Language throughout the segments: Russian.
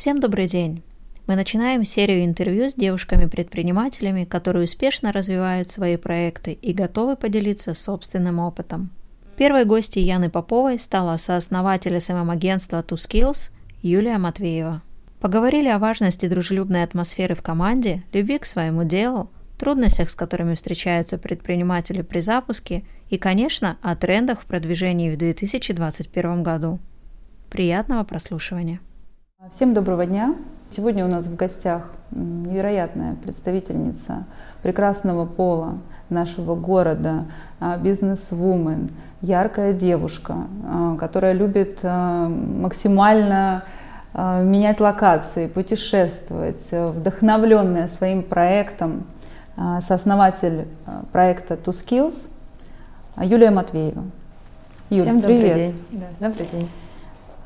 Всем добрый день! Мы начинаем серию интервью с девушками-предпринимателями, которые успешно развивают свои проекты и готовы поделиться собственным опытом. Первой гостьей Яны Поповой стала сооснователь СММ-агентства Two Skills Юлия Матвеева. Поговорили о важности дружелюбной атмосферы в команде, любви к своему делу, трудностях, с которыми встречаются предприниматели при запуске и, конечно, о трендах в продвижении в 2021 году. Приятного прослушивания! Всем доброго дня! Сегодня у нас в гостях невероятная представительница прекрасного пола нашего города, а, бизнес-вумен, яркая девушка, а, которая любит а, максимально менять локации, путешествовать, вдохновленная своим проектом, сооснователь проекта Two Skills Юлия Матвеева. Юль, Всем добрый привет. день. Да, добрый день.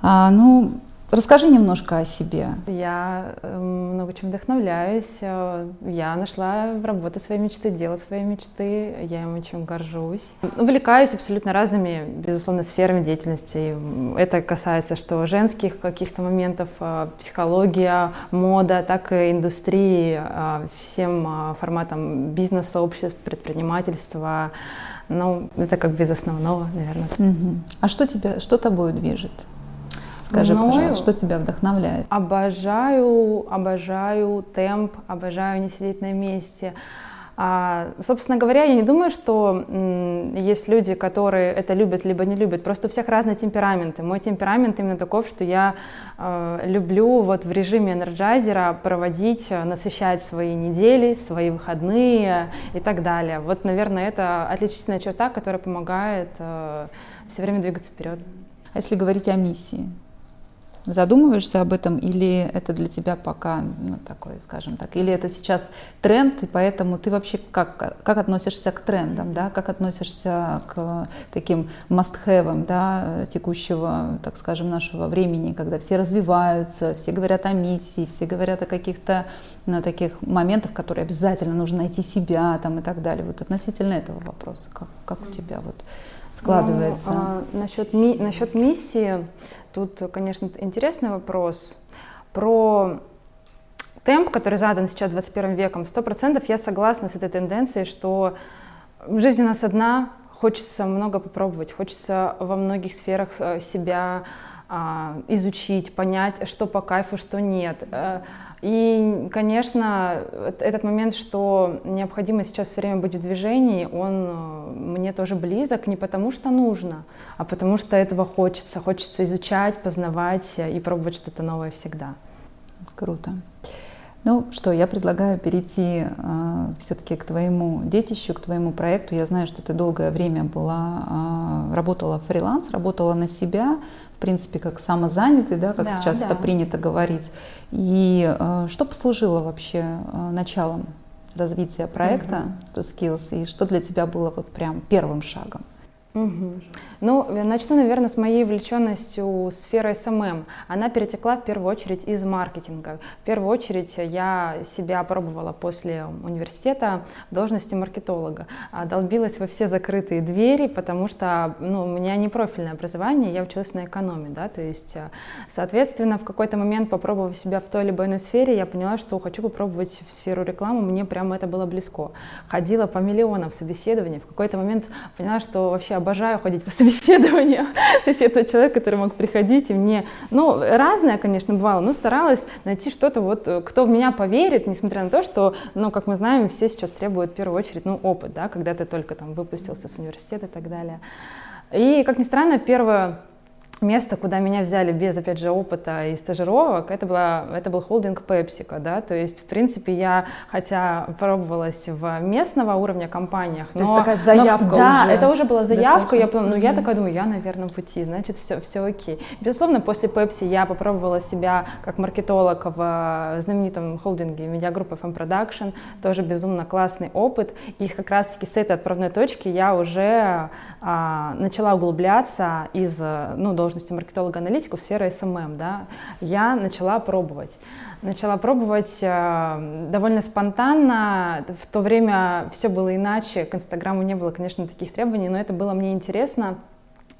А, ну, Расскажи немножко о себе. Я эм, много чем вдохновляюсь. Э, я нашла работу своей мечты, дело своей мечты. Я им очень горжусь. Увлекаюсь абсолютно разными, безусловно, сферами деятельности. Это касается что женских каких-то моментов, э, психология, мода, так и индустрии, э, всем форматом бизнес-сообществ, предпринимательства. Ну, это как без основного, наверное. Угу. А что тебя, что тобой движет? Скажи, Мною пожалуйста, что тебя вдохновляет? Обожаю, обожаю темп, обожаю не сидеть на месте. А, собственно говоря, я не думаю, что м, есть люди, которые это любят либо не любят. Просто у всех разные темпераменты. Мой темперамент именно таков, что я э, люблю вот в режиме энерджайзера проводить, насыщать свои недели, свои выходные и так далее. Вот, наверное, это отличительная черта, которая помогает э, все время двигаться вперед. А если говорить о миссии? Задумываешься об этом или это для тебя пока, ну, такой, скажем так, или это сейчас тренд, и поэтому ты вообще как, как относишься к трендам, да, как относишься к таким must-have, да, текущего, так скажем, нашего времени, когда все развиваются, все говорят о миссии, все говорят о каких-то ну, таких моментах, которые обязательно нужно найти себя там и так далее. Вот относительно этого вопроса, как, как у тебя вот складывается? Ну, а, насчет, ми, насчет миссии, Тут, конечно, интересный вопрос. Про темп, который задан сейчас 21 веком, сто процентов я согласна с этой тенденцией, что жизнь у нас одна, хочется много попробовать, хочется во многих сферах э, себя а, изучить, понять, что по кайфу, что нет. Э, и, конечно, этот момент, что необходимо сейчас все время быть в движении, он э, мне тоже близок не потому, что нужно, а потому что этого хочется. Хочется изучать, познавать и пробовать что-то новое всегда. Круто. Ну что, я предлагаю перейти э, все-таки к твоему детищу, к твоему проекту. Я знаю, что ты долгое время была, э, работала фриланс, работала на себя, в принципе, как самозанятый, да, как да, сейчас да. это принято говорить. И э, что послужило вообще э, началом развития проекта mm-hmm. To Skills, и что для тебя было вот прям первым шагом? Угу. Ну, начну, наверное, с моей увлеченностью сферой SMM. Она перетекла в первую очередь из маркетинга. В первую очередь я себя пробовала после университета в должности маркетолога. А долбилась во все закрытые двери, потому что ну, у меня не профильное образование, я училась на экономе, да, то есть, соответственно, в какой-то момент, попробовав себя в той либо иной сфере, я поняла, что хочу попробовать в сферу рекламы, мне прямо это было близко. Ходила по миллионам собеседований, в какой-то момент поняла, что вообще обожаю ходить по собеседованиям. То есть это человек, который мог приходить и мне... Ну, разное, конечно, бывало, но старалась найти что-то, вот, кто в меня поверит, несмотря на то, что, ну, как мы знаем, все сейчас требуют в первую очередь, ну, опыт, да, когда ты только там выпустился с университета и так далее. И, как ни странно, первое место, куда меня взяли без, опять же, опыта и стажировок, это, была, это был холдинг PepsiCo, да, то есть, в принципе, я, хотя пробовалась в местного уровня компаниях, но... То есть такая заявка но, Да, это уже была заявка, я, ну, я такая думаю, я на верном пути, значит, все, все окей. Безусловно, после Pepsi я попробовала себя как маркетолог в знаменитом холдинге медиагруппы FM Production, тоже безумно классный опыт, и как раз-таки с этой отправной точки я уже а, начала углубляться из, ну, должности должности маркетолога-аналитика в сфере SMM, да, я начала пробовать. Начала пробовать э, довольно спонтанно. В то время все было иначе, к Инстаграму не было, конечно, таких требований, но это было мне интересно.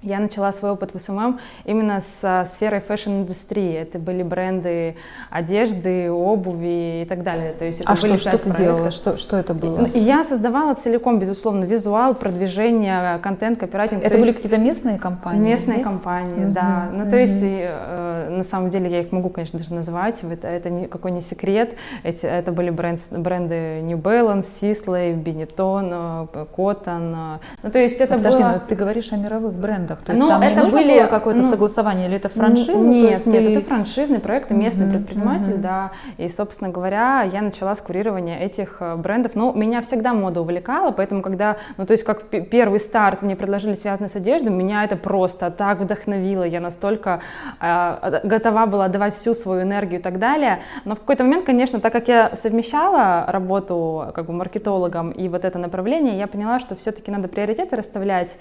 Я начала свой опыт в SMM именно с сферой fashion-индустрии. Это были бренды одежды, обуви и так далее. То есть это а были что, что ты делала? Что, что это было? Я создавала целиком, безусловно, визуал, продвижение, контент, копирайтинг. Это были какие-то местные компании? Местные здесь? компании, mm-hmm. да. Ну, mm-hmm. то есть, э, на самом деле, я их могу, конечно, даже назвать. Это, это никакой не секрет. Эти, это были бренд, бренды New Balance, Sisley, Benetton, э, Koton. Ну, то есть это Подожди, было... но ты говоришь о мировых брендах проектах? То есть ну, там это не нужно были, было какое-то ну, согласование или это франшиза? Нет, нет, ты... это франшизный проект, местный uh-huh, предприниматель, uh-huh. да. И, собственно говоря, я начала с курирования этих э, брендов. Ну, меня всегда мода увлекала, поэтому когда, ну, то есть как первый старт мне предложили связанный с одеждой, меня это просто так вдохновило. Я настолько э, готова была давать всю свою энергию и так далее. Но в какой-то момент, конечно, так как я совмещала работу как бы маркетологом и вот это направление, я поняла, что все-таки надо приоритеты расставлять.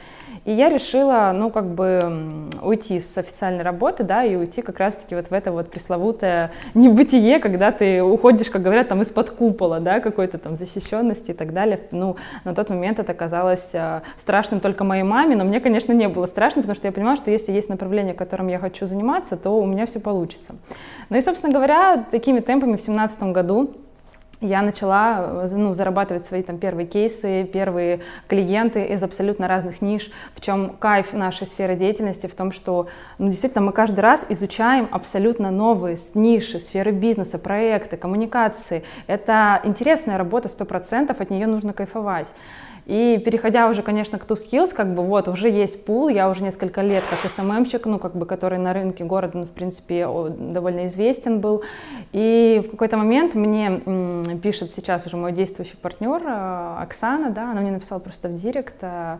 И я решила, ну, как бы уйти с официальной работы, да, и уйти как раз-таки вот в это вот пресловутое небытие, когда ты уходишь, как говорят, там из-под купола, да, какой-то там защищенности и так далее. Ну, на тот момент это казалось э, страшным только моей маме, но мне, конечно, не было страшно, потому что я понимала, что если есть направление, которым я хочу заниматься, то у меня все получится. Ну и, собственно говоря, такими темпами в 2017 году я начала ну, зарабатывать свои там первые кейсы, первые клиенты из абсолютно разных ниш. В чем кайф нашей сферы деятельности? В том, что ну, действительно мы каждый раз изучаем абсолютно новые ниши, сферы бизнеса, проекты, коммуникации. Это интересная работа, 100%, от нее нужно кайфовать. И переходя уже, конечно, к Two как бы вот уже есть пул, я уже несколько лет как СММщик, ну как бы который на рынке города, ну, в принципе, довольно известен был. И в какой-то момент мне пишет сейчас уже мой действующий партнер э, Оксана, да, она мне написала просто в директ, э,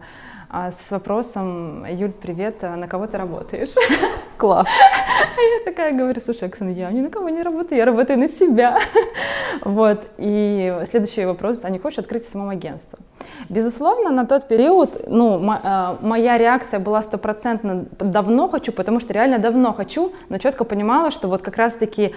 с вопросом, Юль, привет, а на кого ты работаешь? Класс. А я такая говорю, слушай, Оксана, я ни на кого не работаю, я работаю на себя. Вот, и следующий вопрос, а не хочешь открыть самому агентство? Безусловно, на тот период, ну, а, моя реакция была стопроцентно давно хочу, потому что реально давно хочу, но четко понимала, что вот как раз-таки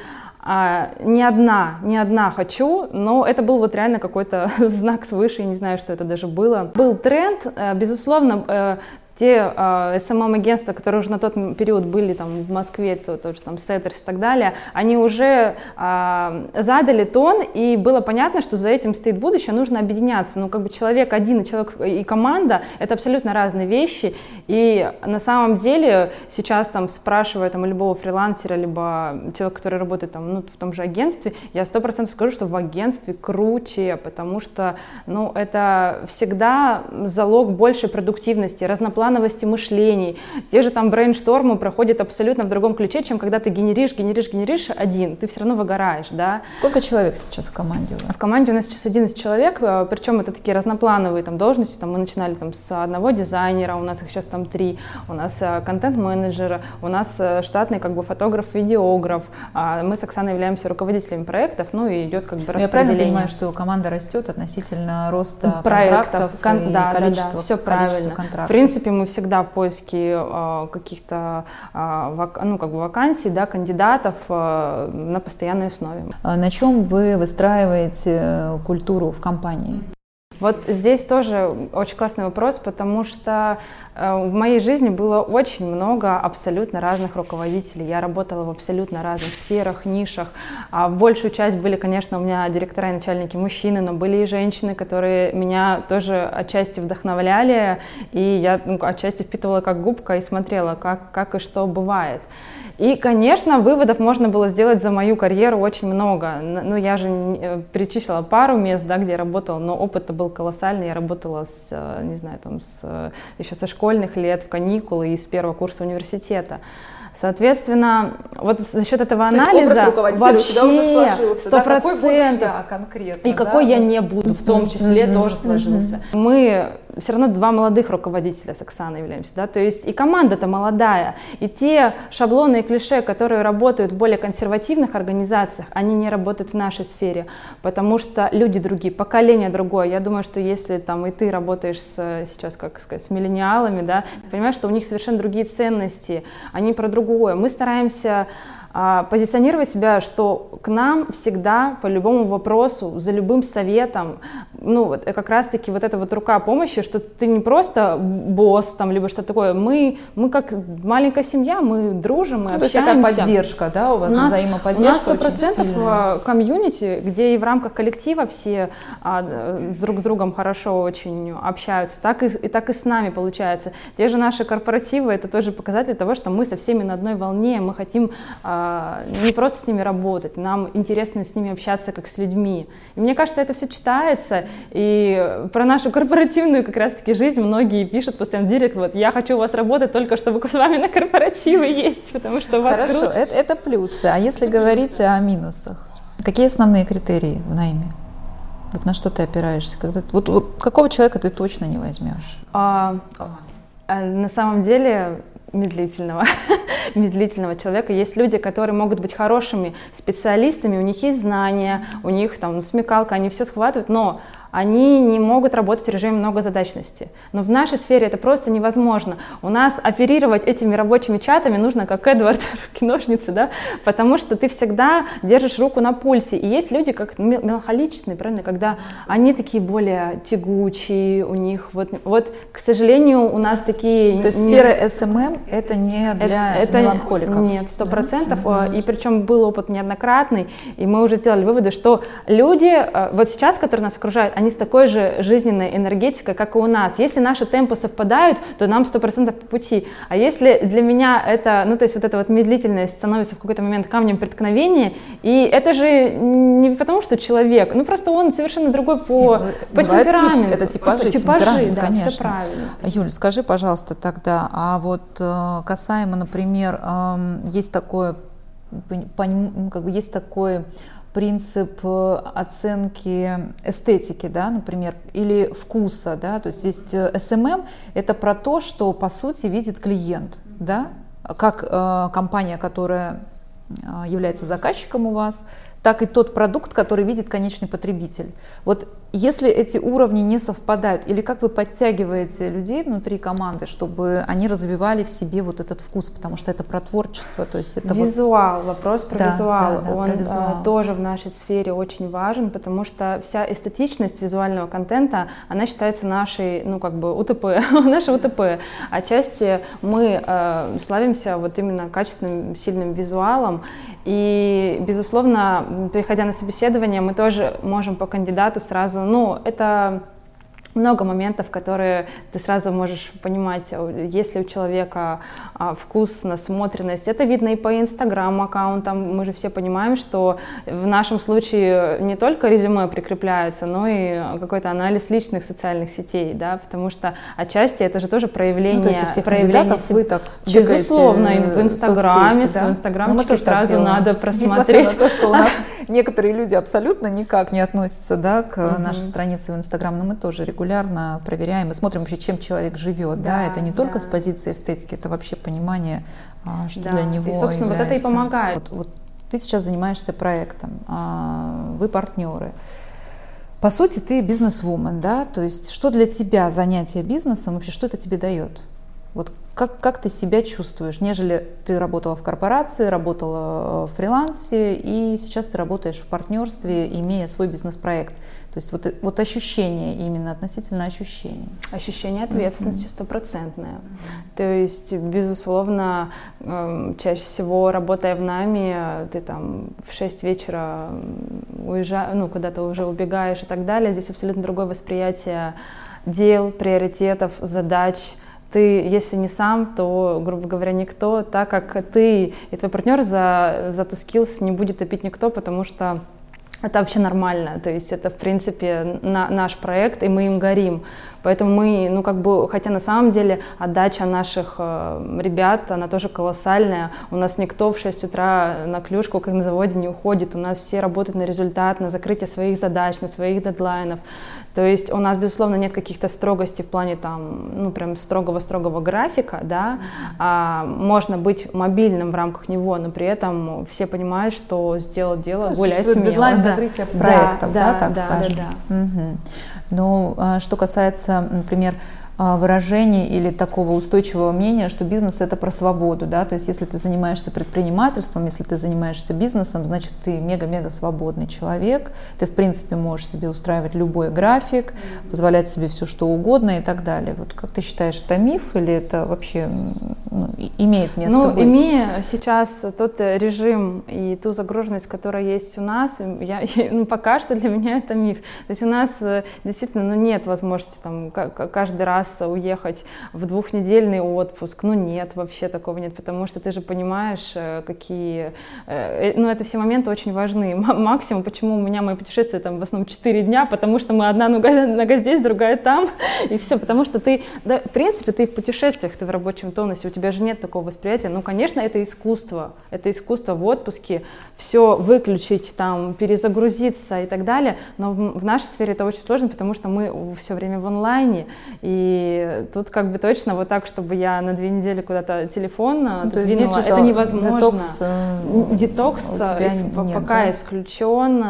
а, не одна, не одна хочу, но это был вот реально какой-то знак свыше, я не знаю, что это даже было. Был тренд, э, безусловно, э, те э, а, SMM-агентства, которые уже на тот период были там в Москве, то, тоже там Сеттерс и так далее, они уже э, задали тон, и было понятно, что за этим стоит будущее, нужно объединяться. Ну, как бы человек один и человек и команда — это абсолютно разные вещи, и на самом деле сейчас там спрашивая там любого фрилансера, либо человека, который работает там, ну, в том же агентстве, я сто процентов скажу, что в агентстве круче, потому что, ну, это всегда залог большей продуктивности, разноплановости разноплановости мышлений. Те же там брейнштормы проходят абсолютно в другом ключе, чем когда ты генеришь, генеришь, генеришь один, ты все равно выгораешь, да. Сколько человек сейчас в команде у вас? В команде у нас сейчас 11 человек, э, причем это такие разноплановые там должности, там мы начинали там с одного дизайнера, у нас их сейчас там три, у нас э, контент-менеджер, у нас э, штатный как бы фотограф, видеограф, а мы с Оксаной являемся руководителями проектов, ну и идет как бы распределение. Я правильно понимаю, что команда растет относительно роста проектов, контрактов кон- и да, количества, да, да, все правильно. Контрактов. В принципе, мы всегда в поиске э, каких-то э, ну, как бы вакансий, да, кандидатов э, на постоянной основе. А на чем вы выстраиваете культуру в компании? Вот здесь тоже очень классный вопрос, потому что э, в моей жизни было очень много абсолютно разных руководителей. Я работала в абсолютно разных сферах, нишах. А большую часть были, конечно, у меня директора и начальники мужчины, но были и женщины, которые меня тоже отчасти вдохновляли, и я ну, отчасти впитывала как губка и смотрела, как, как и что бывает. И, конечно, выводов можно было сделать за мою карьеру очень много. Ну, я же э, перечислила пару мест, да, где я работала, но опыт был колоссальный. Я работала с, э, не знаю, там, с, э, еще со школьных лет, в каникулы и с первого курса университета. Соответственно, вот за счет этого То анализа вообще сто процентов да, конкретно, и да? какой я не буду, в том числе mm-hmm. тоже сложился. Mm-hmm. Мы все равно два молодых руководителя с Оксаной являемся, да, то есть и команда-то молодая, и те шаблоны и клише, которые работают в более консервативных организациях, они не работают в нашей сфере, потому что люди другие, поколение другое. Я думаю, что если там и ты работаешь с, сейчас, как сказать, с миллениалами, да, ты понимаешь, что у них совершенно другие ценности, они про другое. Мы стараемся позиционировать себя, что к нам всегда по любому вопросу, за любым советом ну, как раз-таки вот эта вот рука помощи, что ты не просто босс там, либо что-то такое, мы, мы как маленькая семья, мы дружим, мы ну, общаемся. То есть такая поддержка, да, у вас у нас, взаимоподдержка У нас сто процентов а, комьюнити, где и в рамках коллектива все а, друг с другом хорошо очень общаются, так и, и так и с нами получается. Те же наши корпоративы, это тоже показатель того, что мы со всеми на одной волне, мы хотим а, не просто с ними работать, нам интересно с ними общаться как с людьми. И мне кажется, это все читается, и про нашу корпоративную как раз-таки жизнь многие пишут постоянно в директ, вот, я хочу у вас работать только, чтобы с вами на корпоративы есть, потому что у вас Хорошо, круто. Это, это плюсы. А если это говорить плюсы. о минусах? Какие основные критерии в найме? Вот на что ты опираешься? Когда, вот, вот какого человека ты точно не возьмешь? А, а, на самом деле медлительного, медлительного человека. Есть люди, которые могут быть хорошими специалистами, у них есть знания, у них там смекалка, они все схватывают, но они не могут работать в режиме многозадачности. Но в нашей сфере это просто невозможно. У нас оперировать этими рабочими чатами нужно, как Эдвард, киношницы, да, потому что ты всегда держишь руку на пульсе. И есть люди, как меланхоличные, правильно, когда они такие более тягучие, у них вот, вот к сожалению, у нас такие... То есть не... сфера SMM это не для это, меланхоликов? Нет, сто процентов. Да? И причем был опыт неоднократный, и мы уже сделали выводы, что люди, э, вот сейчас, которые нас окружают, они они с такой же жизненной энергетикой, как и у нас. Если наши темпы совпадают, то нам 100% по пути. А если для меня это, ну то есть вот эта вот медлительность становится в какой-то момент камнем преткновения, и это же не потому, что человек, ну просто он совершенно другой по, Нет, ну, по темпераменту. Это типажи, типажи да, конечно. все правильно. Юль, скажи, пожалуйста, тогда, а вот э, касаемо, например, есть такое, как бы есть такое принцип э, оценки эстетики, да, например, или вкуса, да, то есть ведь SMM э, это про то, что по сути видит клиент, да, как э, компания, которая э, является заказчиком у вас, так и тот продукт, который видит конечный потребитель. Вот если эти уровни не совпадают, или как вы подтягиваете людей внутри команды, чтобы они развивали в себе вот этот вкус, потому что это про творчество, то есть это визуал, вот... вопрос про да, визуал, да, да, он про визуал. тоже в нашей сфере очень важен, потому что вся эстетичность визуального контента, она считается нашей, ну как бы УТП, наша УТП. Отчасти мы э, славимся вот именно качественным, сильным визуалом, и безусловно приходя на собеседование, мы тоже можем по кандидату сразу, ну, это много моментов, которые ты сразу можешь понимать, есть ли у человека а, вкус, насмотренность. Это видно и по инстаграм-аккаунтам. Мы же все понимаем, что в нашем случае не только резюме прикрепляется, но и какой-то анализ личных социальных сетей, да, потому что отчасти это же тоже проявление... Ну, то есть всех проявление вы так Безусловно, и в инстаграме, соцсети, да? в инстаграмчике ну, сразу надо просмотреть. Несмотря на то, что у нас некоторые люди абсолютно никак не относятся да, к нашей странице в инстаграм, но мы тоже регулярно регулярно проверяем и смотрим вообще, чем человек живет. Да, да? это не только да. с позиции эстетики, это вообще понимание, а, что да. для него. И, собственно, является. вот это и помогает. Вот, вот ты сейчас занимаешься проектом, а, вы партнеры. По сути, ты бизнес-вумен, да? То есть, что для тебя занятие бизнесом, вообще, что это тебе дает? Вот как, как ты себя чувствуешь, нежели ты работала в корпорации, работала в фрилансе, и сейчас ты работаешь в партнерстве, имея свой бизнес-проект. То есть вот, вот ощущение именно относительно ощущений. Ощущение ответственности стопроцентное. То есть, безусловно, эм, чаще всего, работая в нами, ты там в 6 вечера уезжаешь, ну, куда-то уже убегаешь и так далее. Здесь абсолютно другое восприятие дел, приоритетов, задач. Ты, если не сам, то, грубо говоря, никто, так как ты и твой партнер за, за ту skills не будет топить никто, потому что это вообще нормально, то есть это, в принципе, на, наш проект, и мы им горим. Поэтому мы, ну, как бы, хотя на самом деле отдача наших э, ребят, она тоже колоссальная. У нас никто в 6 утра на клюшку, как на заводе, не уходит. У нас все работают на результат, на закрытие своих задач, на своих дедлайнов. То есть у нас, безусловно, нет каких-то строгостей в плане там, ну, прям строгого-строгого графика, да, а, можно быть мобильным в рамках него, но при этом все понимают, что сделать дело ну, гуляй смело. Дедлайн да. закрытия проектов, да, да, да так да, скажем. Да, да. Угу. Ну, а что касается, например, выражений или такого устойчивого мнения, что бизнес это про свободу, да, то есть если ты занимаешься предпринимательством, если ты занимаешься бизнесом, значит ты мега-мега свободный человек, ты в принципе можешь себе устраивать любой график, позволять себе все что угодно и так далее. Вот как ты считаешь, это миф или это вообще ну, имеет место ну, быть? имея сейчас тот режим и ту загруженность, которая есть у нас, я, ну, пока что для меня это миф. То есть у нас э, действительно ну, нет возможности там каждый раз раз уехать в двухнедельный отпуск. Ну нет, вообще такого нет, потому что ты же понимаешь, э, какие... Э, э, ну это все моменты очень важны. Максимум, почему у меня мои путешествия там в основном 4 дня, потому что мы одна нога, нога здесь, другая там, и все, потому что ты, да, в принципе, ты в путешествиях, ты в рабочем тонусе, у тебя же нет такого восприятия. Ну, конечно, это искусство, это искусство в отпуске, все выключить, там, перезагрузиться и так далее, но в, в нашей сфере это очень сложно, потому что мы все время в онлайне, и и тут как бы точно вот так, чтобы я на две недели куда-то телефон ну, двинула, это невозможно. Детокс, детокс пока да? исключен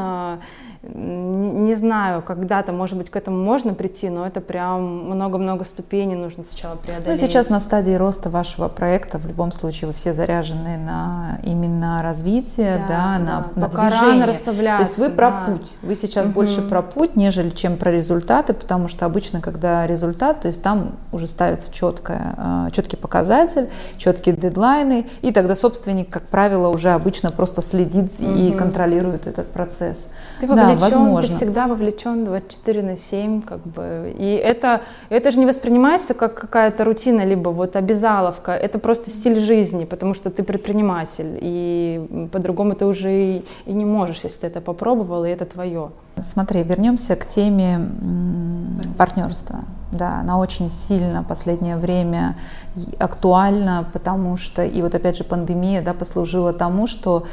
не знаю, когда-то, может быть, к этому можно прийти, но это прям много-много ступеней нужно сначала преодолеть. Ну, сейчас на стадии роста вашего проекта, в любом случае, вы все заряжены на именно развитие, да, да, на, да. на движение. То есть вы про да. путь, вы сейчас угу. больше про путь, нежели чем про результаты, потому что обычно, когда результат, то есть там уже ставится четкое, а, четкий показатель, четкие дедлайны, и тогда собственник, как правило, уже обычно просто следит угу. и контролирует этот процесс. Ты да, возможно. ты всегда вовлечен 24 на 7, как бы. И это, это же не воспринимается как какая-то рутина, либо вот обязаловка. Это просто стиль жизни, потому что ты предприниматель. И по-другому ты уже и, и не можешь, если ты это попробовал, и это твое. Смотри, вернемся к теме партнерства. Да, она очень сильно в последнее время актуальна, потому что, и вот опять же пандемия да, послужила тому, что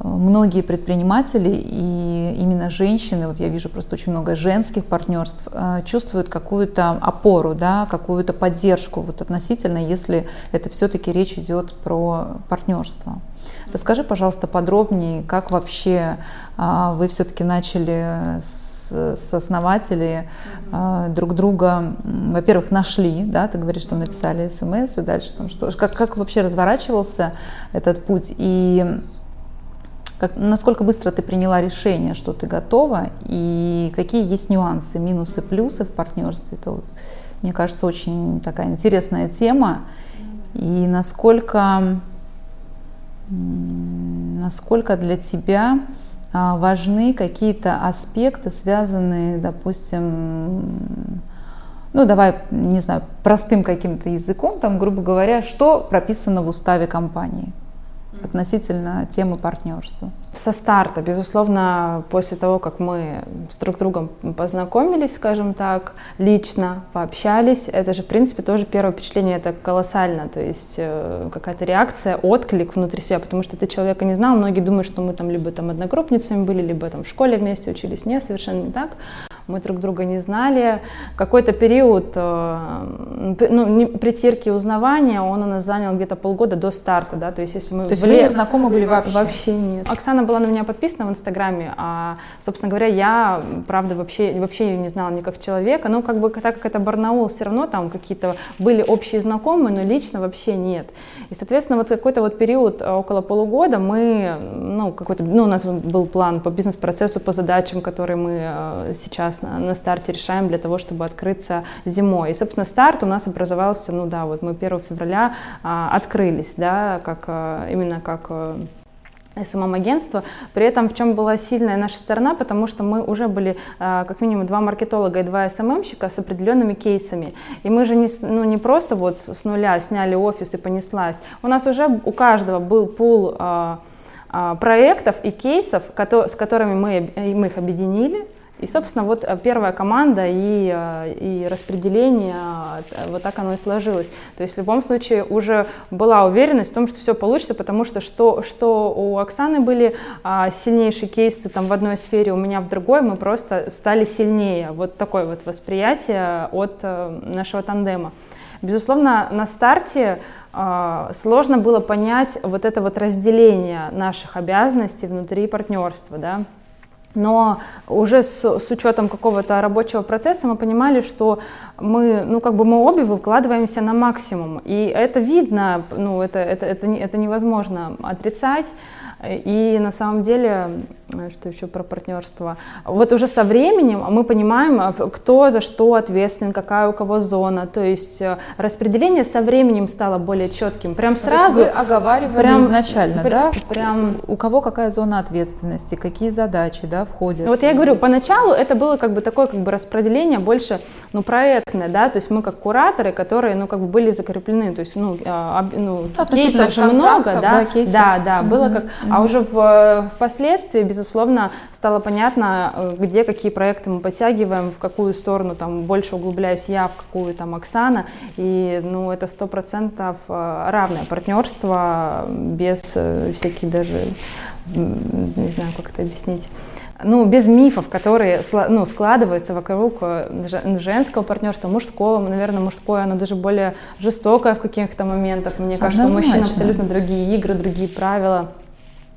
многие предприниматели и именно женщины, вот я вижу просто очень много женских партнерств, э, чувствуют какую-то опору, да, какую-то поддержку вот относительно, если это все-таки речь идет про партнерство. Расскажи, пожалуйста, подробнее, как вообще а, вы все-таки начали с, с основателей а, друг друга, во-первых, нашли, да, ты говоришь, что написали смс и дальше там что, как, как вообще разворачивался этот путь и как, насколько быстро ты приняла решение, что ты готова, и какие есть нюансы, минусы, плюсы в партнерстве. Это, мне кажется, очень такая интересная тема. И насколько, насколько для тебя а, важны какие-то аспекты, связанные, допустим, ну давай, не знаю, простым каким-то языком, там, грубо говоря, что прописано в уставе компании – относительно темы партнерства? Со старта, безусловно, после того, как мы с друг другом познакомились, скажем так, лично пообщались, это же, в принципе, тоже первое впечатление, это колоссально, то есть э, какая-то реакция, отклик внутри себя, потому что ты человека не знал, многие думают, что мы там либо там одногруппницами были, либо там в школе вместе учились, нет, совершенно не так мы друг друга не знали. Какой-то период э, ну, притирки узнавания, он у нас занял где-то полгода до старта, да, то есть если мы... То есть вы знакомы были вообще? Вообще нет. Оксана была на меня подписана в Инстаграме, а, собственно говоря, я, правда, вообще, вообще ее не знала ни как человека, но как бы так как это Барнаул, все равно там какие-то были общие знакомые, но лично вообще нет. И, соответственно, вот какой-то вот период э, около полугода мы, ну, какой-то, ну, у нас был план по бизнес-процессу, по задачам, которые мы э, сейчас сейчас на, на старте решаем для того, чтобы открыться зимой. И, собственно, старт у нас образовался, ну да, вот мы 1 февраля а, открылись, да, как а, именно как а, СММ-агентство. При этом в чем была сильная наша сторона, потому что мы уже были а, как минимум два маркетолога и два СММщика с определенными кейсами. И мы же не, ну, не просто вот с нуля сняли офис и понеслась. У нас уже у каждого был пул а, а, проектов и кейсов, с которыми мы, мы их объединили, и, собственно, вот э, первая команда и, э, и распределение, э, вот так оно и сложилось. То есть в любом случае уже была уверенность в том, что все получится, потому что что, что у Оксаны были а, сильнейшие кейсы там в одной сфере, у меня в другой, мы просто стали сильнее. Вот такое вот восприятие от нашего тандема. Безусловно, на старте э, сложно было понять вот это вот разделение наших обязанностей внутри партнерства, да, но уже с, с учетом какого-то рабочего процесса мы понимали, что мы, ну, как бы мы обе выкладываемся на максимум. И это видно, ну, это, это, это, это невозможно отрицать. И на самом деле, э, что еще про партнерство? Вот уже со временем мы понимаем, а, кто за что ответственен, какая у кого зона. То есть э, распределение со временем стало более четким. Прям сразу. вы оговаривали прям, изначально, прям, да? Прям. У кого какая зона ответственности, какие задачи, да, входят? Вот я говорю, поначалу это было как бы такое как бы распределение больше, ну, проектное, да, то есть мы как кураторы, которые, ну, как бы были закреплены, то есть, ну, а, ну кейсов же много, да, да, да, да, было как, а уже в, впоследствии, безусловно, стало понятно, э, где какие проекты мы подтягиваем, в какую сторону там больше углубляюсь я, в какую там Оксана. И ну, это сто процентов э, равное партнерство без э, всяких даже, не знаю, как это объяснить ну, без мифов, которые ну, складываются вокруг женского партнерства, мужского, наверное, мужское, оно даже более жестокое в каких-то моментах. Мне кажется, Однозначно. у мужчин абсолютно другие игры, другие правила.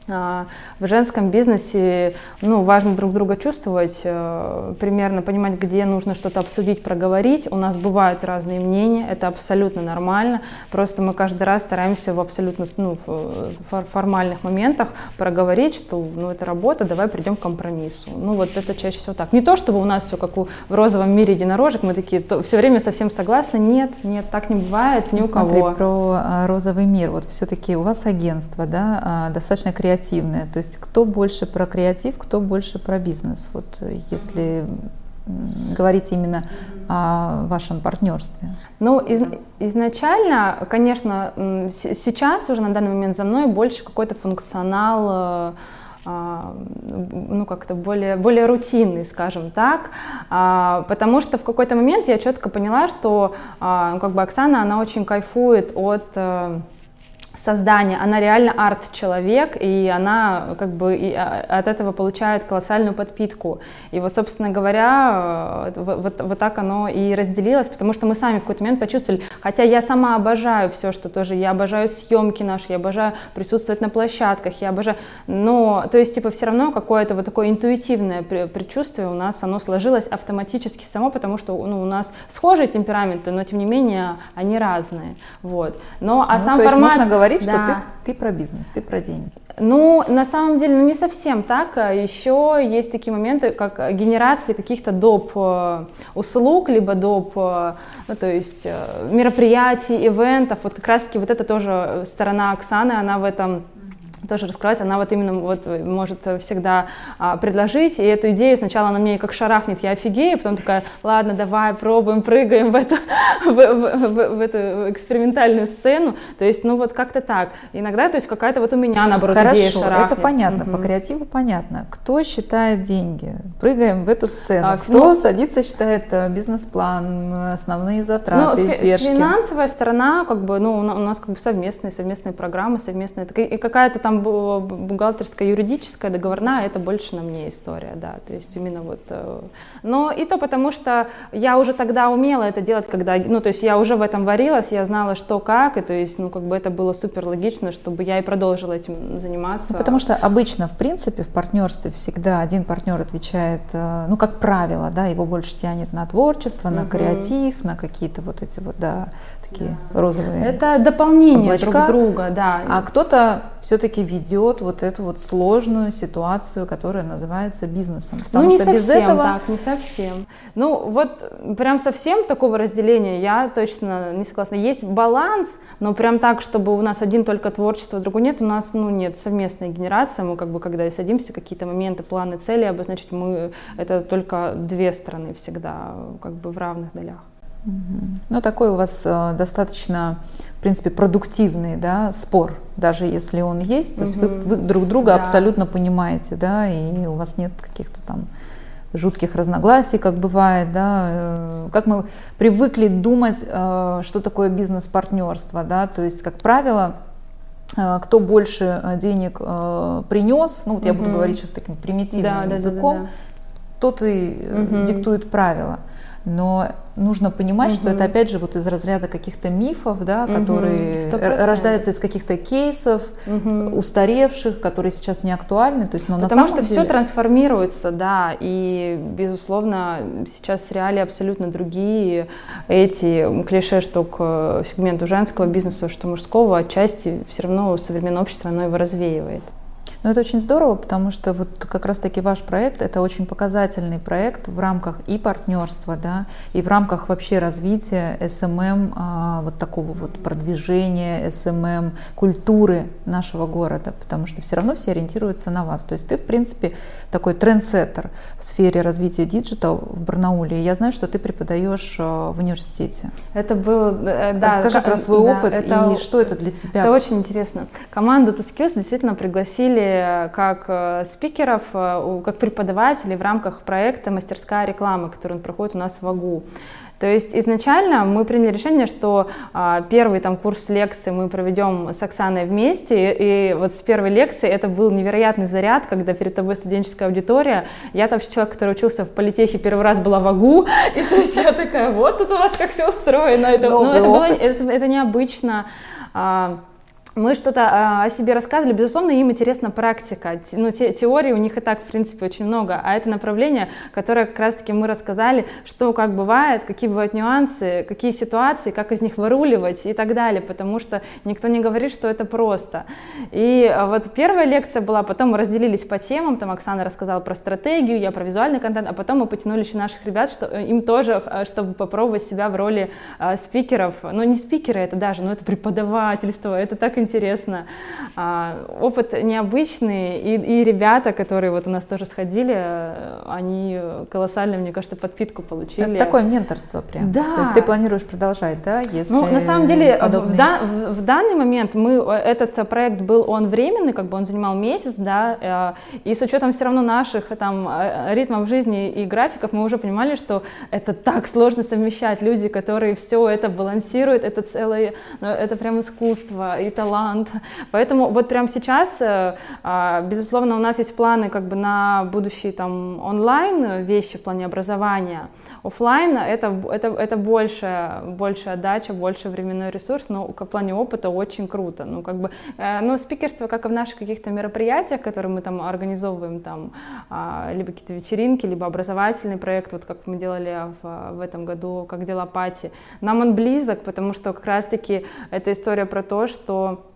А, в женском бизнесе ну, важно друг друга чувствовать, э, примерно понимать, где нужно что-то обсудить, проговорить. У нас бывают разные мнения, это абсолютно нормально. Просто мы каждый раз стараемся в абсолютно ну, в формальных моментах проговорить, что ну, это работа, давай придем к компромиссу. Ну вот это чаще всего так. Не то, чтобы у нас все как у, в розовом мире единорожек, мы такие то, все время совсем согласны. Нет, нет, так не бывает ни ну, у смотри, кого. про а, розовый мир. Вот все-таки у вас агентство, да, а, достаточно креативное креативное. То есть кто больше про креатив, кто больше про бизнес. Вот э, если говорить именно о вашем партнерстве? Ну, из, изначально, конечно, сейчас уже на данный момент за мной больше какой-то функционал э, а, ну, как-то более, более рутинный, скажем так, а, потому что в какой-то момент я четко поняла, что а, как бы Оксана, она очень кайфует от э, создания, она реально арт-человек, и она как бы и а, от этого получает колоссальную подпитку. И вот, собственно говоря, э, вот, вот так оно и разделилось, потому что мы сами в какой-то момент почувствовали, хотя я сама обожаю все, что тоже, я обожаю съемки наши, я обожаю присутствовать на площадках, я обожаю, но, то есть, типа, все равно какое-то вот такое интуитивное предчувствие у нас, оно сложилось автоматически само, потому что ну, у нас схожие темпераменты, но, тем не менее, они разные, вот. Но, а ну, сам формат... Можно говорить, да. что ты, ты про бизнес, ты про деньги. Ну, на самом деле, ну не совсем так. Еще есть такие моменты, как генерации каких-то доп. Э, услуг, либо доп. Э, ну, то есть э, мероприятий, ивентов. Вот как раз-таки вот это тоже сторона Оксаны, она в этом тоже раскрывать, она вот именно вот может всегда а, предложить, и эту идею сначала она мне как шарахнет, я офигею, потом такая, ладно, давай, пробуем, прыгаем в эту, в, в, в, в эту экспериментальную сцену, то есть, ну вот как-то так. Иногда, то есть какая-то вот у меня, наоборот, Хорошо, идея шарахнет. это понятно, угу. по креативу понятно. Кто считает деньги? Прыгаем в эту сцену. А, Кто ну, садится, считает э, бизнес-план, основные затраты, ну, издержки? Финансовая сторона, как бы, ну, у нас как бы совместные, совместные программы, совместные, и какая-то там бухгалтерская, юридическая, договорная, это больше на мне история, да, то есть именно вот, э, но и то потому, что я уже тогда умела это делать, когда, ну, то есть я уже в этом варилась, я знала, что как, и то есть, ну, как бы это было супер логично, чтобы я и продолжила этим заниматься. Ну, потому что обычно, в принципе, в партнерстве всегда один партнер отвечает, э, ну, как правило, да, его больше тянет на творчество, на угу. креатив, на какие-то вот эти вот, да, такие да. розовые Это дополнение облачка, друг друга, да. А кто-то все-таки ведет вот эту вот сложную ситуацию, которая называется бизнесом. Потому ну, не что совсем без этого... так, не совсем. Ну, вот прям совсем такого разделения я точно не согласна. Есть баланс, но прям так, чтобы у нас один только творчество, другой нет, у нас, ну, нет, совместная генерация. Мы как бы, когда садимся, какие-то моменты, планы, цели обозначить, мы, это только две стороны всегда, как бы в равных долях. Ну, такой у вас э, достаточно, в принципе, продуктивный да, спор, даже если он есть. То есть вы, вы друг друга да. абсолютно понимаете, да, и у вас нет каких-то там жутких разногласий, как бывает, да, э, как мы привыкли думать, э, что такое бизнес-партнерство, да, то есть, как правило, кто больше денег принес, ну вот я буду говорить сейчас таким примитивным да, языком, да, да, да, да. тот и угу. диктует правила. Но нужно понимать, угу. что это опять же вот из разряда каких-то мифов, да, угу. которые 100%. рождаются из каких-то кейсов угу. устаревших, которые сейчас не актуальны. То есть, но Потому на самом что деле... все трансформируется, да, и безусловно сейчас реалии абсолютно другие. Эти клише, что к сегменту женского бизнеса, что мужского, отчасти все равно современное общество оно его развеивает. Но это очень здорово, потому что вот как раз-таки ваш проект – это очень показательный проект в рамках и партнерства, да, и в рамках вообще развития SMM, а, вот такого вот продвижения SMM, культуры нашего города, потому что все равно все ориентируются на вас. То есть ты, в принципе, такой трендсеттер в сфере развития digital в Барнауле. Я знаю, что ты преподаешь а, в университете. Это был, э, да. Расскажи про свой да, опыт это, и что это для тебя. Это очень интересно. Команду ToSkills действительно пригласили как э, спикеров, э, как преподавателей в рамках проекта «Мастерская реклама», который он проходит у нас в АГУ. То есть изначально мы приняли решение, что а, первый там курс лекций мы проведем с Оксаной вместе, и, и вот с первой лекции это был невероятный заряд, когда перед тобой студенческая аудитория. Я там человек, который учился в политехе, первый раз была в АГУ, и то есть я такая, вот тут у вас как все устроено. Это, ну, это, было, это, это необычно. А, мы что-то а, о себе рассказывали, безусловно, им интересна практика. Ну, те, теории у них и так, в принципе, очень много, а это направление, которое как раз-таки мы рассказали, что как бывает, какие бывают нюансы, какие ситуации, как из них выруливать и так далее, потому что никто не говорит, что это просто. И а, вот первая лекция была, потом мы разделились по темам, там Оксана рассказала про стратегию, я про визуальный контент, а потом мы потянули еще наших ребят, что э, им тоже, а, чтобы попробовать себя в роли спикеров, ну не спикеры это даже, но это преподавательство, это так интересно интересно. А, опыт необычный, и, и ребята, которые вот у нас тоже сходили, они колоссальную, мне кажется, подпитку получили. Это такое менторство прям. Да. То есть ты планируешь продолжать, да? Если ну, на самом деле, подобные... в, да, в, в данный момент мы, этот проект был, он временный, как бы он занимал месяц, да, э, и с учетом все равно наших там э, ритмов жизни и графиков, мы уже понимали, что это так сложно совмещать. Люди, которые все это балансируют, это целое, это прям искусство и талант, талант. Поэтому вот прямо сейчас, э, а, безусловно, у нас есть планы как бы на будущие там онлайн вещи в плане образования. Оффлайн это, это, это больше, большая отдача, больше временной ресурс, но в плане опыта очень круто. Ну, как бы, э, ну, спикерство, как и в наших каких-то мероприятиях, которые мы там организовываем, там, а, либо какие-то вечеринки, либо образовательный проект, вот как мы делали в, в этом году, Как дела Party, нам он близок, потому что как раз-таки это история про то, что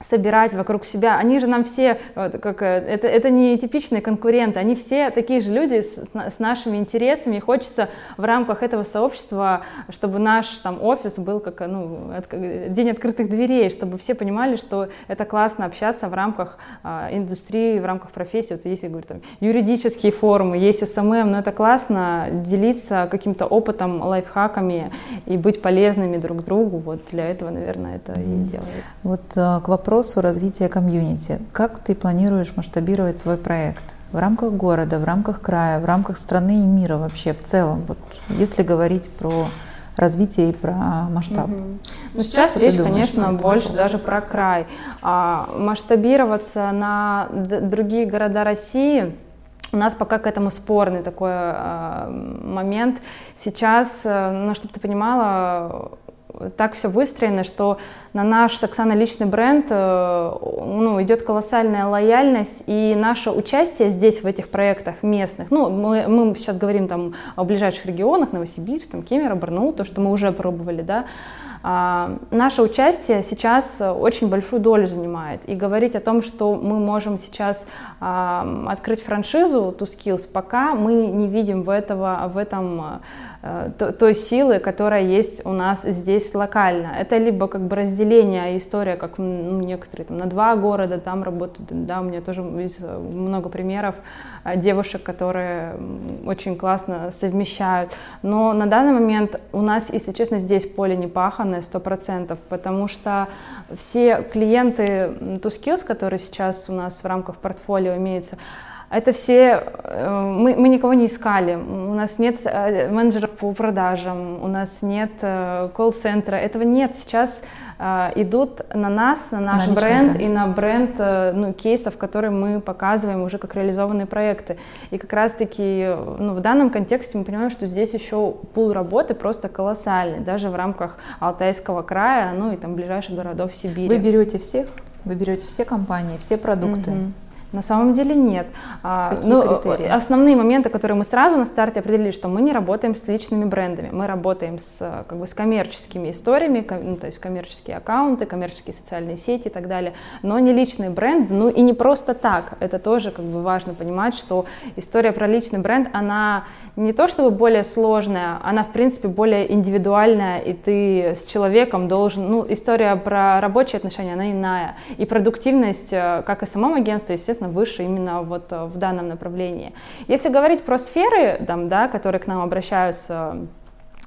собирать вокруг себя. Они же нам все, как, э, это, это не типичные конкуренты, они все такие же люди с, с нашими интересами, и хочется в рамках этого сообщества, чтобы наш там офис был как ну, от, день открытых дверей, чтобы все понимали, что это классно общаться в рамках а, индустрии, в рамках профессии. Вот я говорю, там, юридические форумы, есть SMM, но это классно делиться каким-то опытом, лайфхаками и быть полезными друг другу. Вот для этого, наверное, это и делается. Вот а, к вопросу вопросу развития комьюнити. Как ты планируешь масштабировать свой проект? В рамках города, в рамках края, в рамках страны и мира вообще в целом? Вот если говорить про развитие и про масштаб. Угу. Ну, сейчас речь, думаешь, конечно, больше даже про край. А, масштабироваться на другие города России у нас пока к этому спорный такой а, момент. Сейчас, э, ну, чтобы ты понимала, так все выстроено, что на наш с Оксаной личный бренд э, ну, идет колоссальная лояльность, и наше участие здесь, в этих проектах местных, ну, мы, мы сейчас говорим там о ближайших регионах, Новосибирск, там, Кемерово, Барнаул, то, что мы уже пробовали, да, а, наше участие сейчас очень большую долю занимает. И говорить о том, что мы можем сейчас а, открыть франшизу To Skills, пока мы не видим в, этого, в этом той силы, которая есть у нас здесь локально. Это либо как бы разделение, история, как ну, некоторые там на два города там работают, да, у меня тоже есть много примеров девушек, которые очень классно совмещают. Но на данный момент у нас, если честно, здесь поле не пахано, данные 100%, потому что все клиенты ToSkills, которые сейчас у нас в рамках портфолио имеются, это все, э, мы, мы никого не искали, у нас нет э, менеджеров по продажам, у нас нет э, колл-центра, этого нет. Сейчас идут на нас, на наш на бренд, бренд и на бренд ну, кейсов, которые мы показываем уже как реализованные проекты. И как раз-таки ну, в данном контексте мы понимаем, что здесь еще пул работы просто колоссальный, даже в рамках Алтайского края, ну и там ближайших городов Сибири. Вы берете всех? Вы берете все компании, все продукты? Mm-hmm. На самом деле нет. А, Какие ну, критерии? Основные моменты, которые мы сразу на старте определили, что мы не работаем с личными брендами, мы работаем с, как бы, с коммерческими историями, ну, то есть коммерческие аккаунты, коммерческие социальные сети и так далее, но не личный бренд, ну и не просто так. Это тоже как бы важно понимать, что история про личный бренд, она не то чтобы более сложная, она в принципе более индивидуальная, и ты с человеком должен, ну история про рабочие отношения, она иная, и продуктивность, э, как и в самом агентстве, естественно, естественно, выше именно вот э, в данном направлении. Если говорить про сферы, там, да, которые к нам обращаются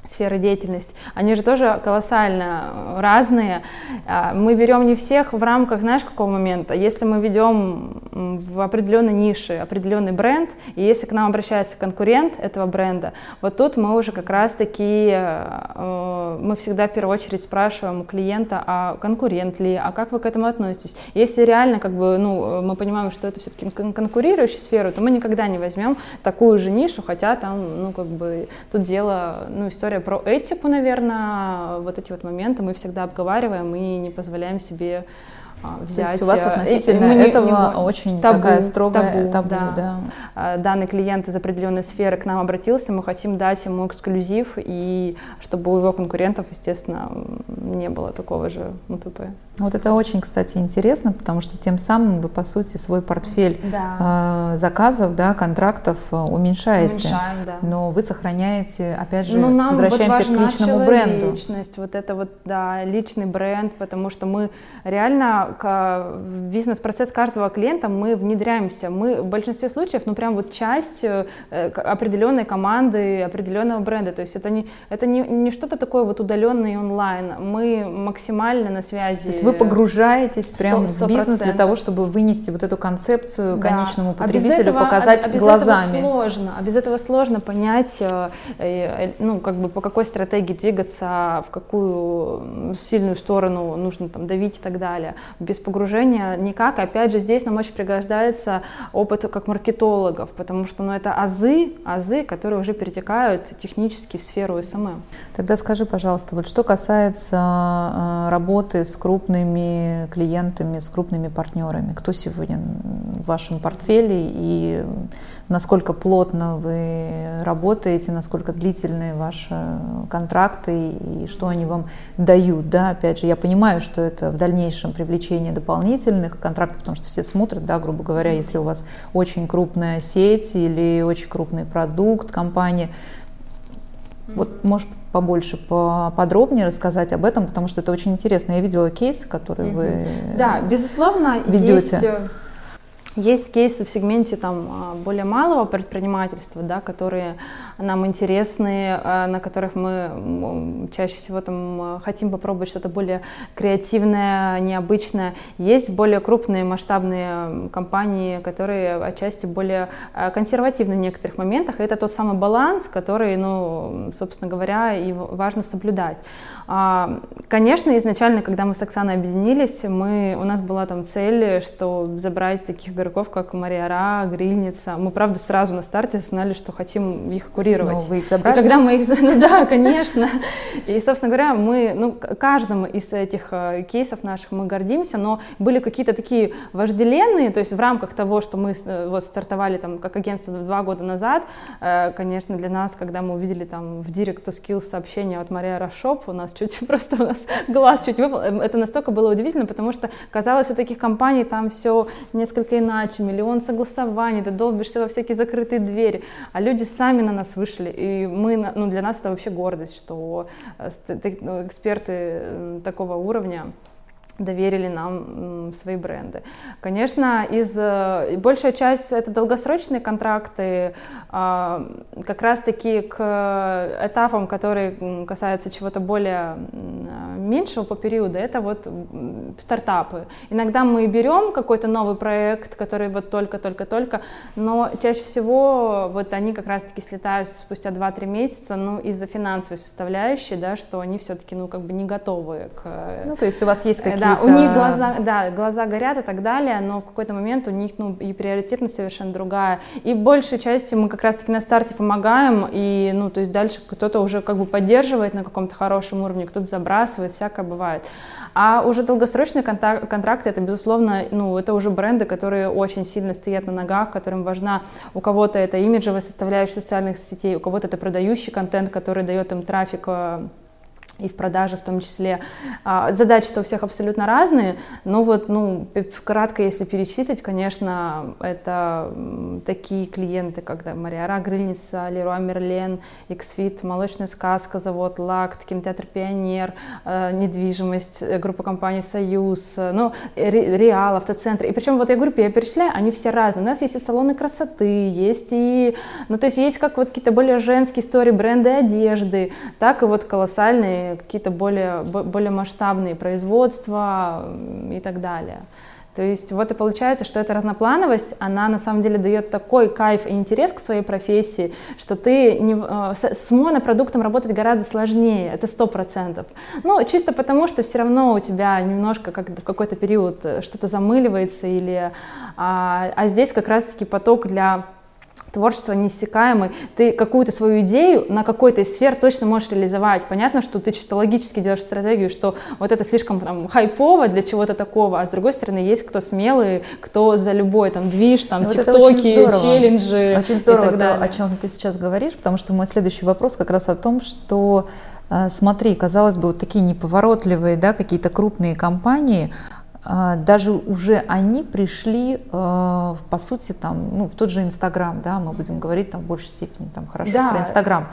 сферы деятельности, они же тоже колоссально э, разные. А, мы берем не всех в рамках, знаешь, какого момента. Если мы ведем в определенной нише определенный бренд, и если к нам обращается конкурент этого бренда, вот тут мы уже как раз-таки, э, мы всегда в первую очередь спрашиваем у клиента, а конкурент ли, а как вы к этому относитесь. Если реально как бы, ну, мы понимаем, что это все-таки конкурирующая сфера, то мы никогда не возьмем такую же нишу, хотя там, ну, как бы, тут дело, ну, история про этику, наверное, вот эти вот моменты мы всегда обговариваем и не позволяем себе взять. То есть у вас э, относительно и, этого не, очень табу, такая строгая табу, табу да. да. А, данный клиент из определенной сферы к нам обратился, мы хотим дать ему эксклюзив, и чтобы у его конкурентов, естественно, не было такого же МТП. Вот это очень, кстати, интересно, потому что тем самым вы, по сути, свой портфель да. э, заказов, да, контрактов э, уменьшаете. Уменьшаем, да. Но вы сохраняете, опять же, ну, нам возвращаемся вот к личному бренду. Личность, вот это вот, да, личный бренд, потому что мы реально в бизнес-процесс каждого клиента мы внедряемся. Мы в большинстве случаев, ну прям вот часть э, определенной команды, определенного бренда. То есть это не, это не, не что-то такое вот удаленное онлайн. Мы максимально на связи. То есть вы погружаетесь прямо в бизнес для того, чтобы вынести вот эту концепцию да. конечному потребителю, а этого, показать а, без глазами. Этого сложно. А без этого сложно понять, э, э, ну как бы по какой стратегии двигаться, в какую сильную сторону нужно там давить и так далее без погружения никак. Опять же, здесь нам очень пригождается опыт как маркетологов, потому что ну, это азы, азы, которые уже перетекают технически в сферу SMM. Тогда скажи, пожалуйста, вот что касается э, работы с крупными клиентами, с крупными партнерами, кто сегодня в вашем портфеле и насколько плотно вы работаете, насколько длительные ваши контракты и что они вам дают. Да? Опять же, я понимаю, что это в дальнейшем привлечение дополнительных контрактов, потому что все смотрят, да, грубо говоря, если у вас очень крупная сеть или очень крупный продукт, компания, вот, может, побольше, поподробнее рассказать об этом, потому что это очень интересно. Я видела кейсы, которые вы Да, безусловно, ведете. есть есть кейсы в сегменте там, а, более малого предпринимательства, да, которые нам интересны, а, на которых мы чаще всего там, хотим попробовать что-то более креативное, необычное. Есть более крупные масштабные компании, которые отчасти более а, консервативны в некоторых моментах. И это тот самый баланс, который, ну, собственно говоря, и важно соблюдать. Конечно, изначально, когда мы с Оксаной объединились, мы, у нас была там цель, что забрать таких игроков, как Мария Ра, Грильница. Мы, правда, сразу на старте знали, что хотим их курировать. Ну, вы их забрали? И когда мы их... Ну да, конечно. И, собственно говоря, мы, ну, каждым из этих э, кейсов наших мы гордимся, но были какие-то такие вожделенные, то есть в рамках того, что мы э, вот стартовали там как агентство два года назад, э, конечно, для нас, когда мы увидели там в Direct to Skills сообщение от Мария Рашоп, у нас чуть просто у нас глаз чуть выпал. Это настолько было удивительно, потому что казалось, у таких компаний там все несколько иначе миллион согласований, ты долбишься во всякие закрытые двери, а люди сами на нас вышли, и мы, ну, для нас это вообще гордость, что э, ну, эксперты такого уровня доверили нам свои бренды. Конечно, из, э, большая часть это долгосрочные контракты, а, как раз-таки к этапам, которые касаются чего-то более меньшего по периоду, это вот стартапы. Иногда мы берем какой-то новый проект, который вот только-только-только, но чаще всего вот они как раз-таки слетают спустя 2-3 месяца, ну, из-за финансовой составляющей, да, что они все-таки, ну, как бы не готовы к... Ну, то есть у вас есть какие-то... Да, у них глаза, да, глаза горят и так далее, но в какой-то момент у них, ну, и приоритетность совершенно другая. И большей части мы как раз-таки на старте помогаем, и, ну, то есть дальше кто-то уже как бы поддерживает на каком-то хорошем уровне, кто-то забрасывает, всякое бывает. А уже долгосрочные контракты, это, безусловно, ну, это уже бренды, которые очень сильно стоят на ногах, которым важна, у кого-то это имиджевая составляющая социальных сетей, у кого-то это продающий контент, который дает им трафик э, и в продаже в том числе. А, задачи-то у всех абсолютно разные, но вот, ну, кратко, если перечислить, конечно, это такие клиенты, как да, Мариара Грыльница, Леруа Мерлен, Xfit, Молочная сказка, завод Лакт, кинотеатр Пионер, э, недвижимость, э, группа компаний Союз, э, ну, Реал, автоцентр. И причем вот я говорю, я перечисляю, они все разные. У нас есть и салоны красоты, есть и, ну, то есть есть как вот какие-то более женские истории, бренды одежды, так и вот колоссальные какие-то более, более масштабные производства и так далее. То есть вот и получается, что эта разноплановость, она на самом деле дает такой кайф и интерес к своей профессии, что ты не, э, с монопродуктом работать гораздо сложнее, это сто процентов. Ну, чисто потому, что все равно у тебя немножко как в какой-то период что-то замыливается, или, а, а здесь как раз-таки поток для творчество неиссякаемый, ты какую-то свою идею на какой-то из сфер точно можешь реализовать. Понятно, что ты чисто логически делаешь стратегию, что вот это слишком там хайпово для чего-то такого, а с другой стороны есть кто смелый, кто за любой там движ, там ну, тиктоки, очень челленджи Очень здорово то, о чем ты сейчас говоришь, потому что мой следующий вопрос как раз о том, что э, смотри, казалось бы, вот такие неповоротливые, да, какие-то крупные компании, даже уже они пришли, а, по сути, там, ну, в тот же Инстаграм, да, мы будем говорить там в большей степени там, хорошо да. про Инстаграм.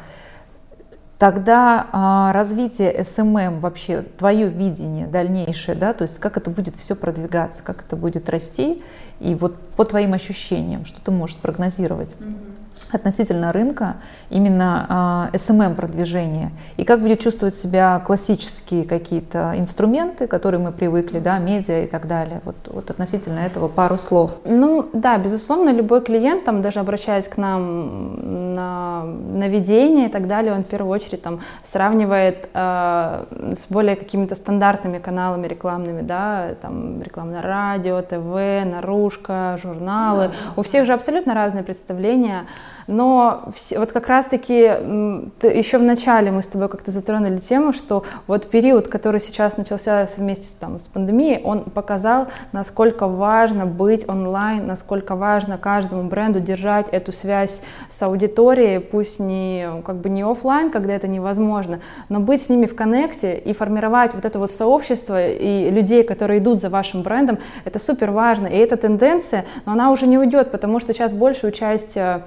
Тогда а, развитие SMM вообще, твое видение дальнейшее, да, то есть как это будет все продвигаться, как это будет расти, и вот по твоим ощущениям, что ты можешь спрогнозировать? Mm-hmm относительно рынка именно SMM продвижения и как будет чувствовать себя классические какие-то инструменты, которые мы привыкли, да, медиа и так далее. Вот, вот относительно этого пару слов. Ну да, безусловно, любой клиент, там даже обращаясь к нам на наведение и так далее, он в первую очередь там сравнивает э, с более какими-то стандартными каналами рекламными, да, там реклама на радио, ТВ, наружка, журналы. Да. У всех же абсолютно разные представления. Но вот как раз-таки еще в начале мы с тобой как-то затронули тему, что вот период, который сейчас начался вместе там, с пандемией, он показал, насколько важно быть онлайн, насколько важно каждому бренду держать эту связь с аудиторией, пусть не как бы не офлайн, когда это невозможно, но быть с ними в коннекте и формировать вот это вот сообщество и людей, которые идут за вашим брендом, это супер важно. И эта тенденция, но она уже не уйдет, потому что сейчас большую часть э,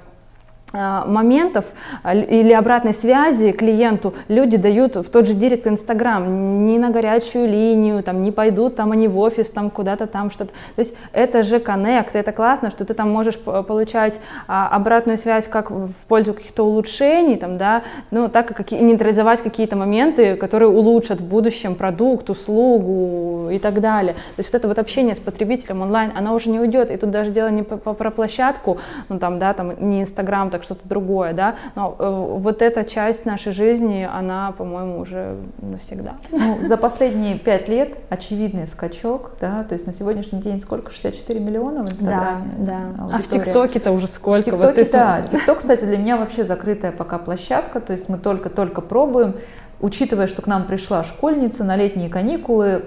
моментов а, или обратной связи клиенту люди дают в тот же директ Инстаграм, не на горячую линию, там, не пойдут там они в офис, там куда-то там что-то. То есть это же коннект, это классно, что ты там можешь получать а, обратную связь как в пользу каких-то улучшений, там, да, ну, так как и нейтрализовать какие-то моменты, которые улучшат в будущем продукт, услугу и так далее. То есть вот это вот общение с потребителем онлайн, оно уже не уйдет, и тут даже дело не про площадку, ну, там, да, там, не Инстаграм, так что-то другое, да, но э, вот эта часть нашей жизни, она, по-моему, уже навсегда. Ну, за последние пять лет очевидный скачок, да, то есть на сегодняшний день сколько? 64 миллиона в Инстаграме? Да, да. Аудитория. А в ТикТоке-то уже сколько? В ТикТоке, вот да. ТикТок, кстати, для меня вообще закрытая пока площадка, то есть мы только-только пробуем, учитывая, что к нам пришла школьница на летние каникулы,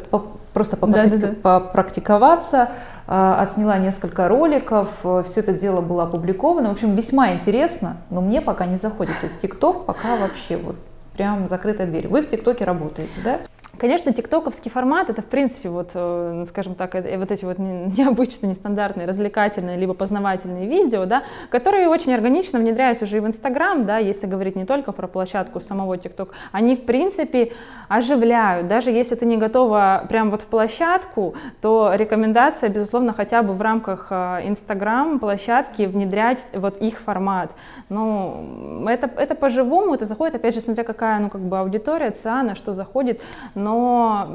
просто попрактиковаться, а, отсняла несколько роликов, э, все это дело было опубликовано. В общем, весьма интересно, но мне пока не заходит. То есть ТикТок пока вообще вот прям закрытая дверь. Вы в ТикТоке работаете, да? Конечно, тиктоковский формат это, в принципе, вот, э, скажем так, вот эти вот необычные, нестандартные, развлекательные, либо познавательные видео, да, которые очень органично внедряются уже и в Инстаграм, да, если говорить не только про площадку самого ТикТок, они, в принципе, оживляют. Даже если ты не готова прям вот в площадку, то рекомендация, безусловно, хотя бы в рамках э, Инстаграм площадки внедрять вот их формат. Ну, это, это по-живому, это заходит, опять же, смотря какая, ну, как бы аудитория, ЦИАНа, что заходит, но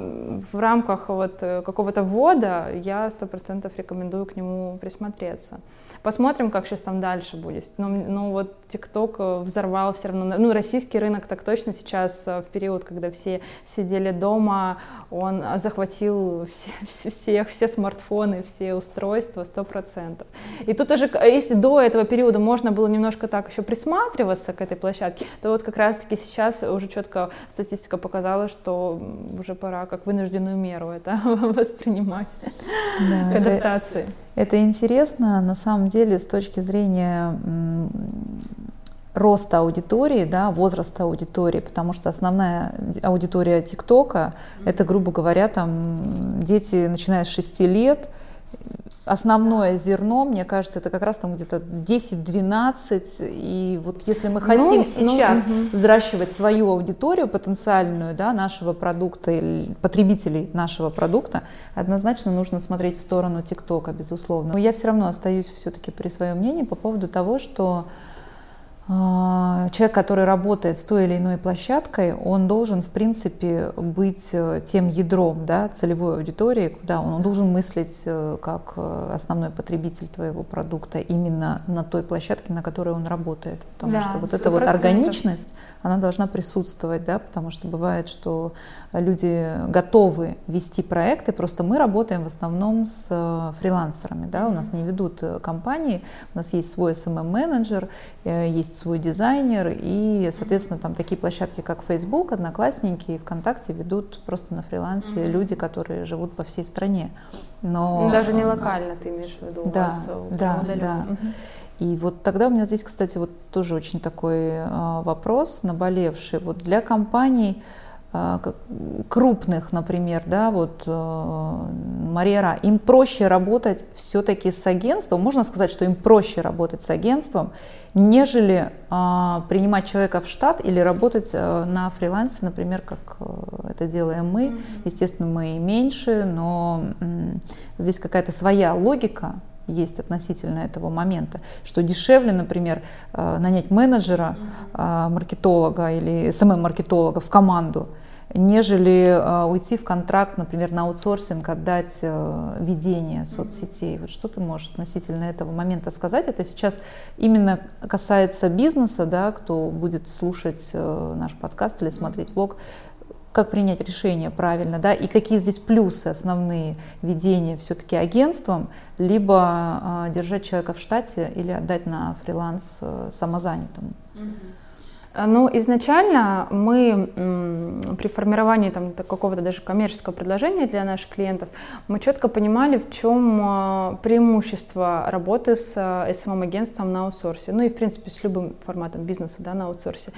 в рамках вот какого-то ввода я сто процентов рекомендую к нему присмотреться. Посмотрим, как сейчас там дальше будет. Но, ну, ну вот ТикТок э, взорвал все равно. Ну, российский рынок так точно сейчас э, в период, когда все сидели дома, он захватил все, всех, все смартфоны, все устройства, сто процентов. И тут уже, если до этого периода можно было немножко так еще присматриваться к этой площадке, то вот как раз-таки сейчас уже четко статистика показала, что уже пора как вынужденную меру это воспринимать да, адаптации. Это, интересно, на самом деле, с точки зрения роста аудитории, да, возраста аудитории, потому что основная аудитория ТикТока mm-hmm. это, грубо говоря, там дети, начиная с 6 лет, основное зерно, мне кажется, это как раз там где-то 10-12. И вот если мы хотим ну, сейчас ну, угу. взращивать свою аудиторию потенциальную, да, нашего продукта, или потребителей нашего продукта, однозначно нужно смотреть в сторону ТикТока, безусловно. Но я все равно остаюсь все-таки при своем мнении по поводу того, что человек, который работает с той или иной площадкой, он должен, в принципе, быть э, тем ядром да, целевой аудитории, куда он, он должен мыслить э, как э, основной потребитель твоего продукта именно на той площадке, на которой он работает. Потому да, что вот эта вот органичность, она должна присутствовать, да, потому что бывает, что люди готовы вести проекты, просто мы работаем в основном с фрилансерами, да, у нас не ведут компании, у нас есть свой SMM-менеджер, э, есть свой дизайнер, и, соответственно, там такие площадки, как Facebook, Одноклассники и ВКонтакте ведут просто на фрилансе люди, которые живут по всей стране. Но... Даже не локально, ты имеешь в виду? Да, да, да. И вот тогда у меня здесь, кстати, вот тоже очень такой э, вопрос наболевший. Вот для компаний э, крупных, например, да, вот э, Марьера, им проще работать все-таки с агентством, можно сказать, что им проще работать с агентством, нежели принимать человека в штат или работать на фрилансе, например, как это делаем мы. Естественно, мы меньше, но здесь какая-то своя логика, есть относительно этого момента, что дешевле, например, э, нанять менеджера, э, маркетолога или СММ-маркетолога в команду, нежели э, уйти в контракт, например, на аутсорсинг, отдать ведение соцсетей. Вот что ты можешь относительно этого момента сказать? Это сейчас именно касается бизнеса, да, кто будет слушать наш подкаст или смотреть влог, как принять решение правильно, да, и какие здесь плюсы основные ведения все-таки агентством, либо э, держать человека в штате или отдать на фриланс э, самозанятому. Ну, изначально мы при формировании там, какого-то даже коммерческого предложения для наших клиентов, мы четко понимали, в чем а, преимущество работы с SMM-агентством эм на аутсорсе, ну и, в принципе, с любым форматом бизнеса да, на аутсорсе.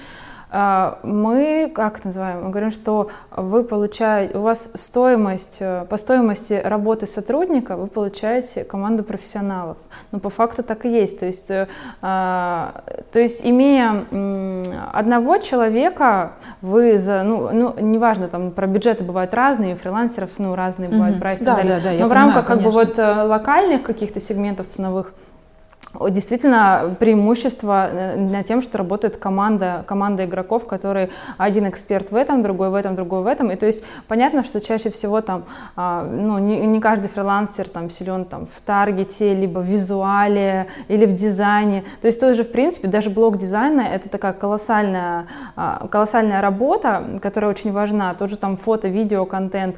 А, мы, как называем, мы говорим, что вы получаете, у вас стоимость, э, по стоимости работы сотрудника вы получаете команду профессионалов. Но по факту так и есть. То есть, э, а, то есть имея одного человека, вы за, ну, ну, неважно, там про бюджеты бывают разные, у фрилансеров, ну, разные бывают mm-hmm. прайсы да, Да, да, Но в понимаю, рамках как бы вот э, локальных каких-то сегментов ценовых действительно преимущество э, на тем, что работает команда, команда игроков, которые один эксперт в этом, другой в этом, другой в этом. И то есть понятно, что чаще всего там, а, ну, не, не каждый фрилансер там силен там в таргете, либо в визуале, или в дизайне. То есть тоже, в принципе, даже блок дизайна это такая колоссальная, а, колоссальная работа, которая очень важна. Тоже там фото, видео, контент.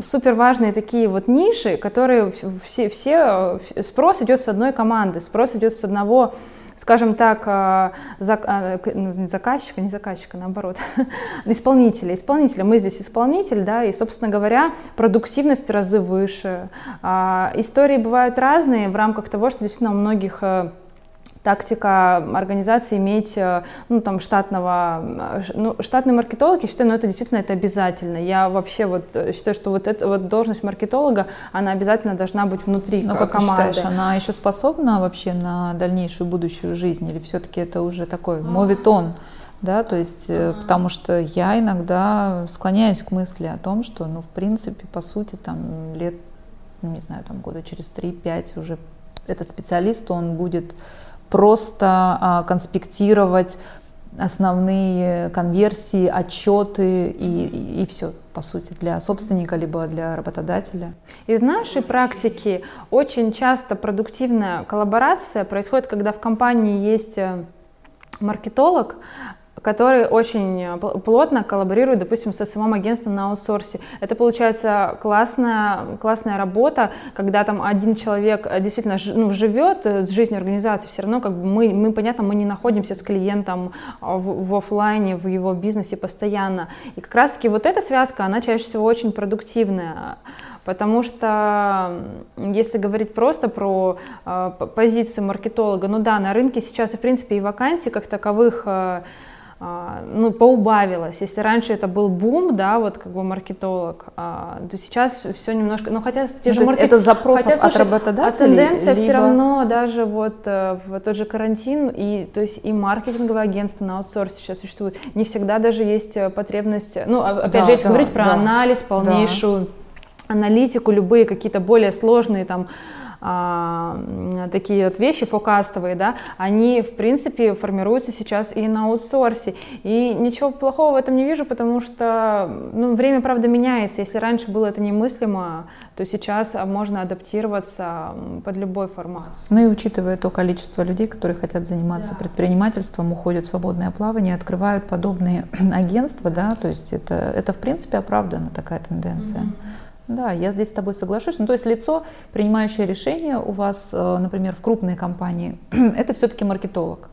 Супер важные такие вот ниши, которые все, все спрос идет с одной команды, спрос идет с одного скажем так, а, а, ну, заказчика, не заказчика, наоборот, исполнителя. Исполнителя, мы здесь исполнитель, да, и, собственно говоря, продуктивность в разы выше. А, истории бывают разные в рамках того, что действительно у многих тактика организации иметь э, ну, там, штатного, э, ну, штатный маркетолог, я считаю, ну, это действительно это обязательно. Я вообще вот э, считаю, что вот эта вот должность маркетолога, она обязательно должна быть внутри Но как команды. ты считаешь, она еще способна вообще на дальнейшую будущую жизнь или все-таки это уже такой моветон? да, то есть, uh-huh. потому что я иногда склоняюсь к мысли о том, что, ну, в принципе, по сути, там, лет, ну, не знаю, там, года через 3-5 уже этот специалист, он будет просто а, конспектировать основные конверсии, отчеты и, и, все, по сути, для собственника либо для работодателя. Из нашей практики очень часто продуктивная коллаборация происходит, когда в компании есть э, маркетолог, который очень э, плотно коллаборирует, допустим, с СММ-агентством на аутсорсе. Это получается классная, классная работа, когда там один человек э, действительно ну, живет э, с жизнью организации, все равно как бы мы, мы, понятно, мы не находимся с клиентом в, в офлайне, в его бизнесе постоянно. И как раз-таки вот эта связка, она чаще всего очень продуктивная. Потому что если говорить просто про э, позицию маркетолога, ну да, на рынке сейчас, в принципе, и вакансий как таковых э, а, ну, поубавилось. Если раньше это был бум, да, вот как бы маркетолог, а, то сейчас все немножко, ну хотя те ну, же маркет... это запрос хотя, слушай, от работодателей? А тенденция либо... все равно даже вот э, в тот же карантин, и то есть и маркетинговое агентство на аутсорсе сейчас существует. Не всегда даже есть э, потребность, ну опять да, же, если да, говорить про да, анализ, полнейшую да. аналитику, любые какие-то более сложные там а, такие вот вещи фокастовые, да, они, в принципе, формируются сейчас и на аутсорсе. И ничего плохого в этом не вижу, потому что ну, время, правда, меняется. Если раньше было это немыслимо, то сейчас можно адаптироваться под любой формат. Ну и учитывая то количество людей, которые хотят заниматься да. предпринимательством, уходят в свободное плавание, открывают подобные агентства, да, то есть это, это в принципе оправдана такая тенденция. Mm-hmm. Да, я здесь с тобой соглашусь. Ну, то есть лицо, принимающее решение у вас, э, например, в крупной компании, это все-таки маркетолог.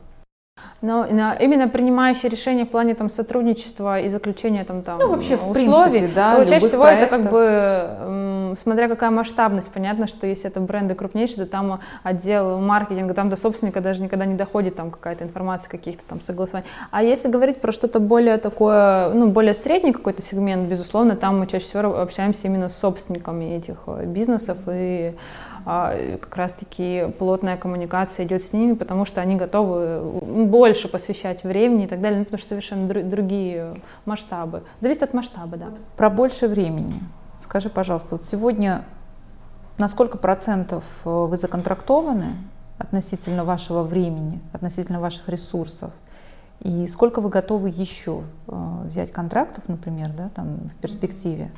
Но именно принимающие решения в плане там сотрудничества и заключения там, там ну, вообще, в условий, принципе, да, то чаще всего проектов. это как бы, смотря какая масштабность, понятно, что если это бренды крупнейшие, то там отдел маркетинга, там до собственника даже никогда не доходит там какая-то информация, каких-то там согласований. А если говорить про что-то более такое, ну, более средний какой-то сегмент, безусловно, там мы чаще всего общаемся именно с собственниками этих э, бизнесов и как раз-таки плотная коммуникация идет с ними, потому что они готовы больше посвящать времени и так далее, ну, потому что совершенно другие масштабы. Зависит от масштаба, да. Про больше времени. Скажи, пожалуйста, вот сегодня на сколько процентов э, вы законтрактованы относительно вашего времени, относительно ваших ресурсов? И сколько вы готовы еще э, взять контрактов, например, да, там, в перспективе?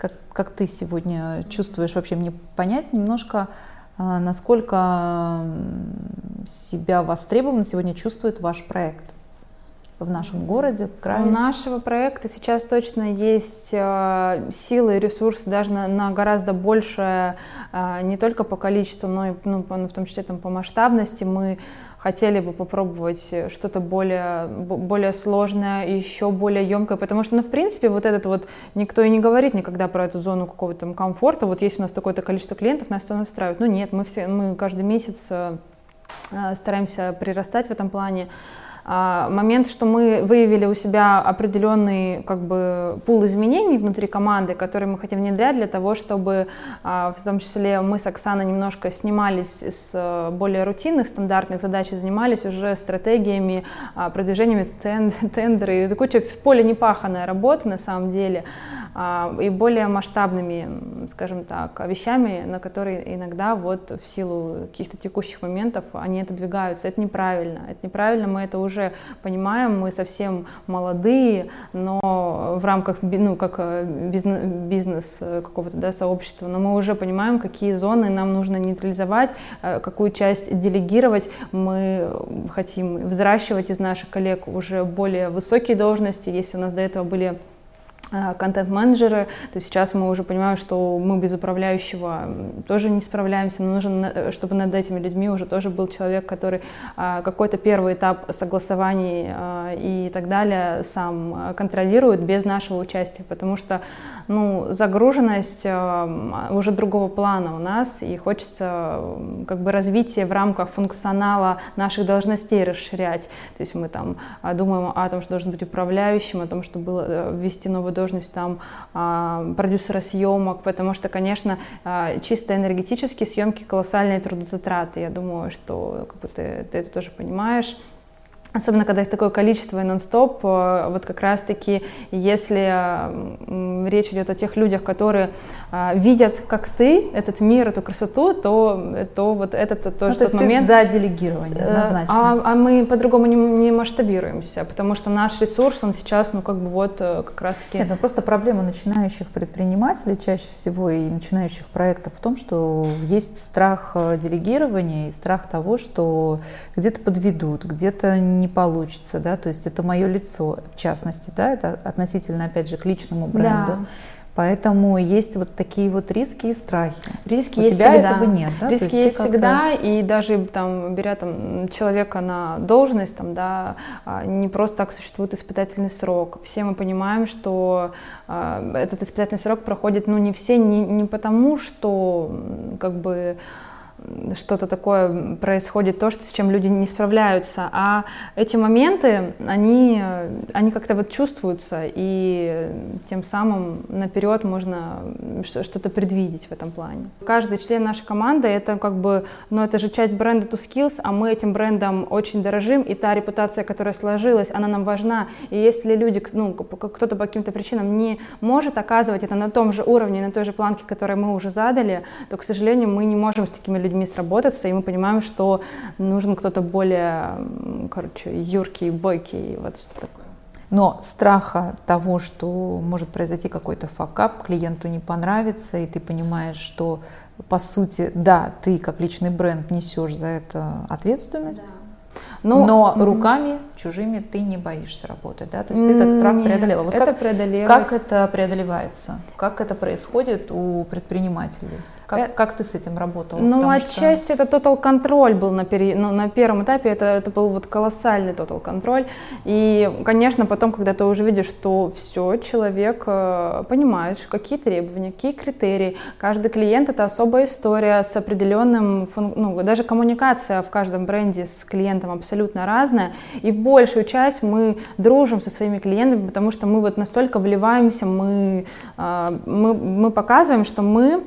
Как, как ты сегодня чувствуешь вообще? Мне понять немножко, а, насколько себя востребованно сегодня чувствует ваш проект в нашем городе, в крае? У нашего проекта сейчас точно есть э, силы и ресурсы даже на, на гораздо большее, э, не только по количеству, но и ну, по, в том числе там, по масштабности. Мы хотели бы попробовать что-то более, более сложное, еще более емкое, потому что, ну, в принципе, вот этот вот, никто и не говорит никогда про эту зону какого-то там комфорта, вот есть у нас такое-то количество клиентов, нас это устраивает. Ну, нет, мы все, мы каждый месяц э, стараемся прирастать в этом плане, момент, что мы выявили у себя определенный как бы пул изменений внутри команды, которые мы хотим внедрять для того, чтобы а, в том числе мы с Оксаной немножко снимались с э, более рутинных, стандартных задач и занимались уже стратегиями, а, продвижениями тендеры, и куча поле непаханная работа на самом деле, и более масштабными, скажем так, вещами, на которые иногда вот в силу каких-то текущих моментов они отодвигаются. Это неправильно. Это неправильно, мы это уже уже понимаем, мы совсем молодые, но в рамках, ну, как э, бизнес, э, какого-то да, сообщества, но мы уже понимаем, какие зоны нам нужно нейтрализовать, э, какую часть делегировать. Мы хотим взращивать из наших коллег уже более высокие должности, если у нас до этого были контент-менеджеры, то сейчас мы уже понимаем, что мы без управляющего тоже не справляемся, но нужно, э, чтобы над этими людьми уже тоже был человек, который а, какой-то первый этап согласований а, и так далее сам контролирует без нашего участия, потому что ну, загруженность а, уже другого плана у нас, и хочется как бы развитие в рамках функционала наших должностей расширять, то есть мы там думаем о том, что должен быть управляющим, о том, что было э, ввести новую должность там а, продюсера съемок, потому что, конечно, а, чисто энергетические съемки колоссальные трудозатраты. Я думаю, что как бы ты, ты это тоже понимаешь. Особенно, когда их такое количество и нон-стоп, э, вот как раз-таки, если речь идет о тех людях, которые а, видят, как ты, этот мир, эту красоту, то, то вот этот тоже ну, то есть момент. Ты за делегирование, э, однозначно. А, а мы по-другому не, не масштабируемся, потому что наш ресурс, он сейчас, ну, как бы вот э, как раз-таки... Нет, ну просто проблема начинающих предпринимателей чаще всего и начинающих проектов в том, что есть страх э, делегирования и страх того, что где-то подведут, где-то не получится, да, то есть это мое лицо, в частности, да, это относительно, опять же, к личному бренду. Да. Поэтому есть вот такие вот риски и страхи. Риски У есть тебя всегда. этого нет, да? Риски есть, есть всегда, и даже там беря там человека на должность, там, да, а, не просто так существует испытательный срок. Все мы понимаем, что э, этот испытательный срок проходит, ну, не все, не, не потому, что как бы что-то такое происходит, то, что, с чем люди не справляются. А эти моменты, они, они как-то вот чувствуются, и тем самым наперед можно что-то предвидеть в этом плане. Каждый член нашей команды — это как бы, ну, это же часть бренда To Skills, а мы этим брендом очень дорожим, и та репутация, которая сложилась, она нам важна. И если люди, ну, кто-то по каким-то причинам не может оказывать это на том же уровне, на той же планке, которую мы уже задали, то, к сожалению, мы не можем с такими людьми людьми сработаться, и мы понимаем, что нужен кто-то более, короче, юркий, бойкий, вот что такое. Но страха того, что может произойти какой-то факап, клиенту не понравится, и ты понимаешь, что по сути, да, ты как личный бренд несешь за это ответственность, да. Но, но руками чужими ты не боишься работать, да? То есть ты этот страх нет, преодолела. Вот это как, преодолелось. как это преодолевается? Как это происходит у предпринимателей? Как, э, как ты с этим работала? Ну, Потому отчасти что... это total контроль был на, пери... ну, на первом этапе, это, это был вот колоссальный total контроль. И, конечно, потом, когда ты уже видишь, что все, человек э, понимает, какие требования, какие критерии. Каждый клиент — это особая история с определенным, фун... ну, даже коммуникация в каждом бренде с клиентом абсолютно разная. И в большую часть мы дружим со своими клиентами, потому что мы вот настолько вливаемся, мы, э, мы, мы показываем, что мы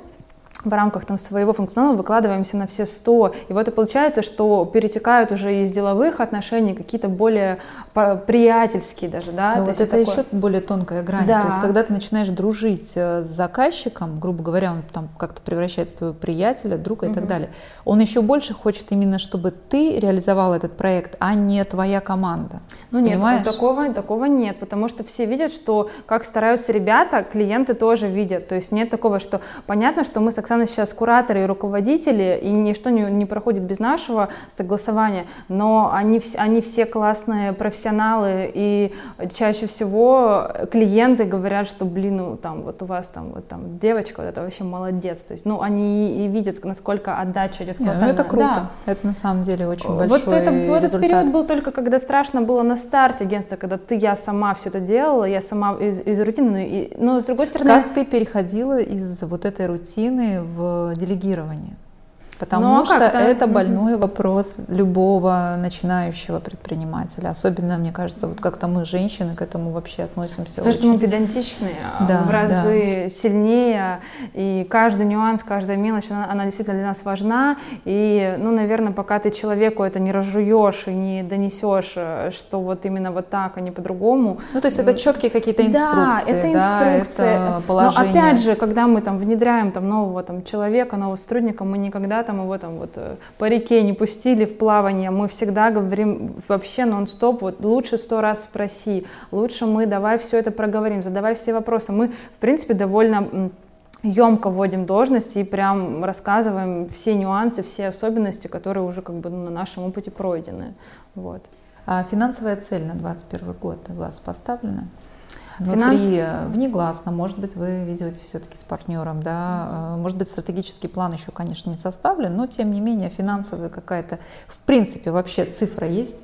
в рамках там, своего функционала выкладываемся на все 100. И вот и получается, что перетекают уже из деловых отношений какие-то более приятельские даже. Да? Ну, вот это такое... еще более тонкая грань. Да. То есть когда ты начинаешь дружить э, с заказчиком, грубо говоря, он там как-то превращается в твоего приятеля, друга угу. и так далее, он еще больше хочет именно, чтобы ты реализовал этот проект, а не твоя команда. Ну нет, Понимаешь? такого, такого нет, потому что все видят, что как стараются ребята, клиенты тоже видят. То есть нет такого, что понятно, что мы с Оксаной сейчас кураторы и руководители, и ничто не, не проходит без нашего согласования, но они, они все классные профессионалы, и чаще всего клиенты говорят, что, блин, ну там вот у вас там вот там девочка, вот это вообще молодец. То есть, ну они и видят, насколько отдача идет идет Ну, это круто. Да. Это на самом деле очень большой вот это, результат. Этот период был только, когда страшно было на старте агентства, когда ты, я сама все это делала, я сама из, из рутины, но, и, но с другой стороны... Как ты переходила из вот этой рутины в делегирование? Потому ну, а что это больной вопрос любого начинающего предпринимателя. Особенно, мне кажется, вот как-то мы, женщины, к этому вообще относимся. Потому очень... что мы педантичные, а да, в разы да. сильнее, и каждый нюанс, каждая мелочь, она, она действительно для нас важна. И, ну, наверное, пока ты человеку это не разжуешь и не донесешь, э, что вот именно вот так, а не по-другому. Ну, то есть это четкие какие-то инструкции, да, это инструкции. Да, это положение. Но опять же, когда мы там внедряем там нового там человека, нового сотрудника, мы никогда там его там вот э, по реке не пустили в плавание, мы всегда говорим вообще нон-стоп, вот лучше сто раз спроси, лучше мы давай все это проговорим, задавай все вопросы. Мы, в принципе, довольно емко вводим должности и прям рассказываем все нюансы, все особенности, которые уже как бы на нашем опыте пройдены. Вот. А финансовая цель на 2021 год у вас поставлена? Внутри, Финанс... Э, внегласно, может быть, вы ведете все-таки с партнером, да, mm может быть, стратегический план еще, конечно, не составлен, но, тем не менее, финансовая какая-то, в принципе, вообще цифра есть?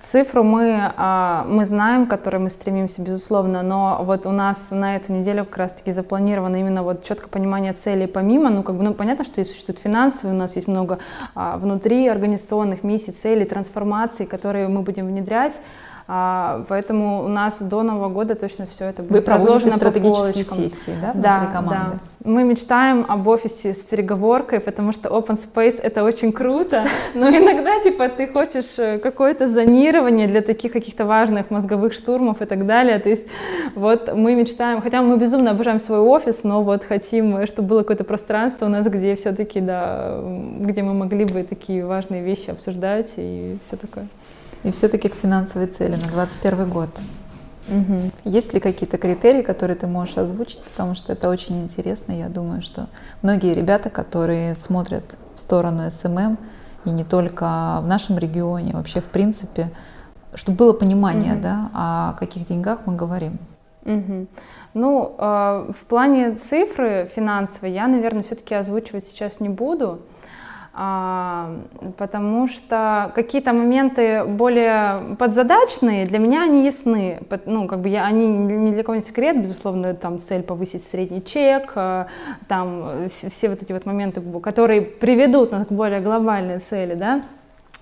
Цифру мы, а, мы знаем, к которой мы стремимся, безусловно, но вот у нас на эту неделю как раз-таки запланировано именно вот четкое понимание целей помимо, ну, как бы, ну, понятно, что и существуют финансовые, у нас есть много а, внутри организационных миссий, целей, трансформаций, которые мы будем внедрять, а, поэтому у нас до Нового года точно все это будет Вы разложено стратегические по сессии, да, внутри да, команды? Да, Мы мечтаем об офисе с переговоркой, потому что open space это очень круто, но иногда типа ты хочешь э, какое-то зонирование для таких каких-то важных мозговых штурмов и так далее. То есть вот мы мечтаем, хотя мы безумно обожаем свой офис, но вот хотим, чтобы было какое-то пространство у нас, где все-таки, да, где мы могли бы такие важные вещи обсуждать и все такое. И все-таки к финансовой цели на 2021 год. Угу. Есть ли какие-то критерии, которые ты можешь озвучить, потому что это очень интересно. Я думаю, что многие ребята, которые смотрят в сторону SMM, и не только в нашем регионе, вообще в принципе, чтобы было понимание, угу. да, о каких деньгах мы говорим. Угу. Ну, э, в плане цифры финансовой я, наверное, все-таки озвучивать сейчас не буду. А, потому что какие-то моменты более подзадачные для меня они ясны. Ну, как бы я, они ни для кого не секрет, безусловно, там цель повысить средний чек, а, там все, все вот эти вот моменты, которые приведут нас к более глобальной цели, да.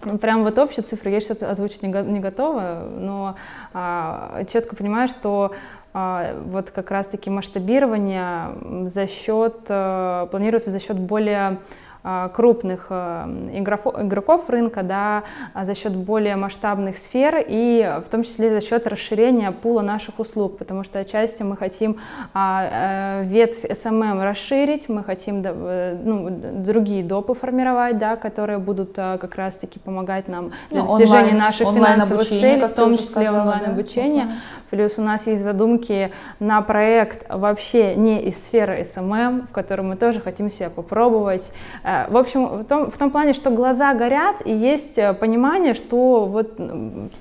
Ну, прям вот общие цифры я сейчас озвучить не, не готова, но а, четко понимаю, что а, вот как раз-таки масштабирование за счет, а, планируется за счет более крупных а, игроков рынка да, а за счет более масштабных сфер и в том числе за счет расширения пула наших услуг, потому что отчасти мы хотим э, ветвь SMM расширить, мы хотим ну, другие допы формировать, да, которые будут как раз-таки помогать нам для ну, достижения онлайн, наших онлайн финансовых целей, в том числе онлайн-обучение. Да? Плюс у нас есть задумки на проект вообще не из сферы SMM, в котором мы тоже хотим себя попробовать. Э, в общем, в том, в том плане, что глаза горят, и есть э, понимание, что вот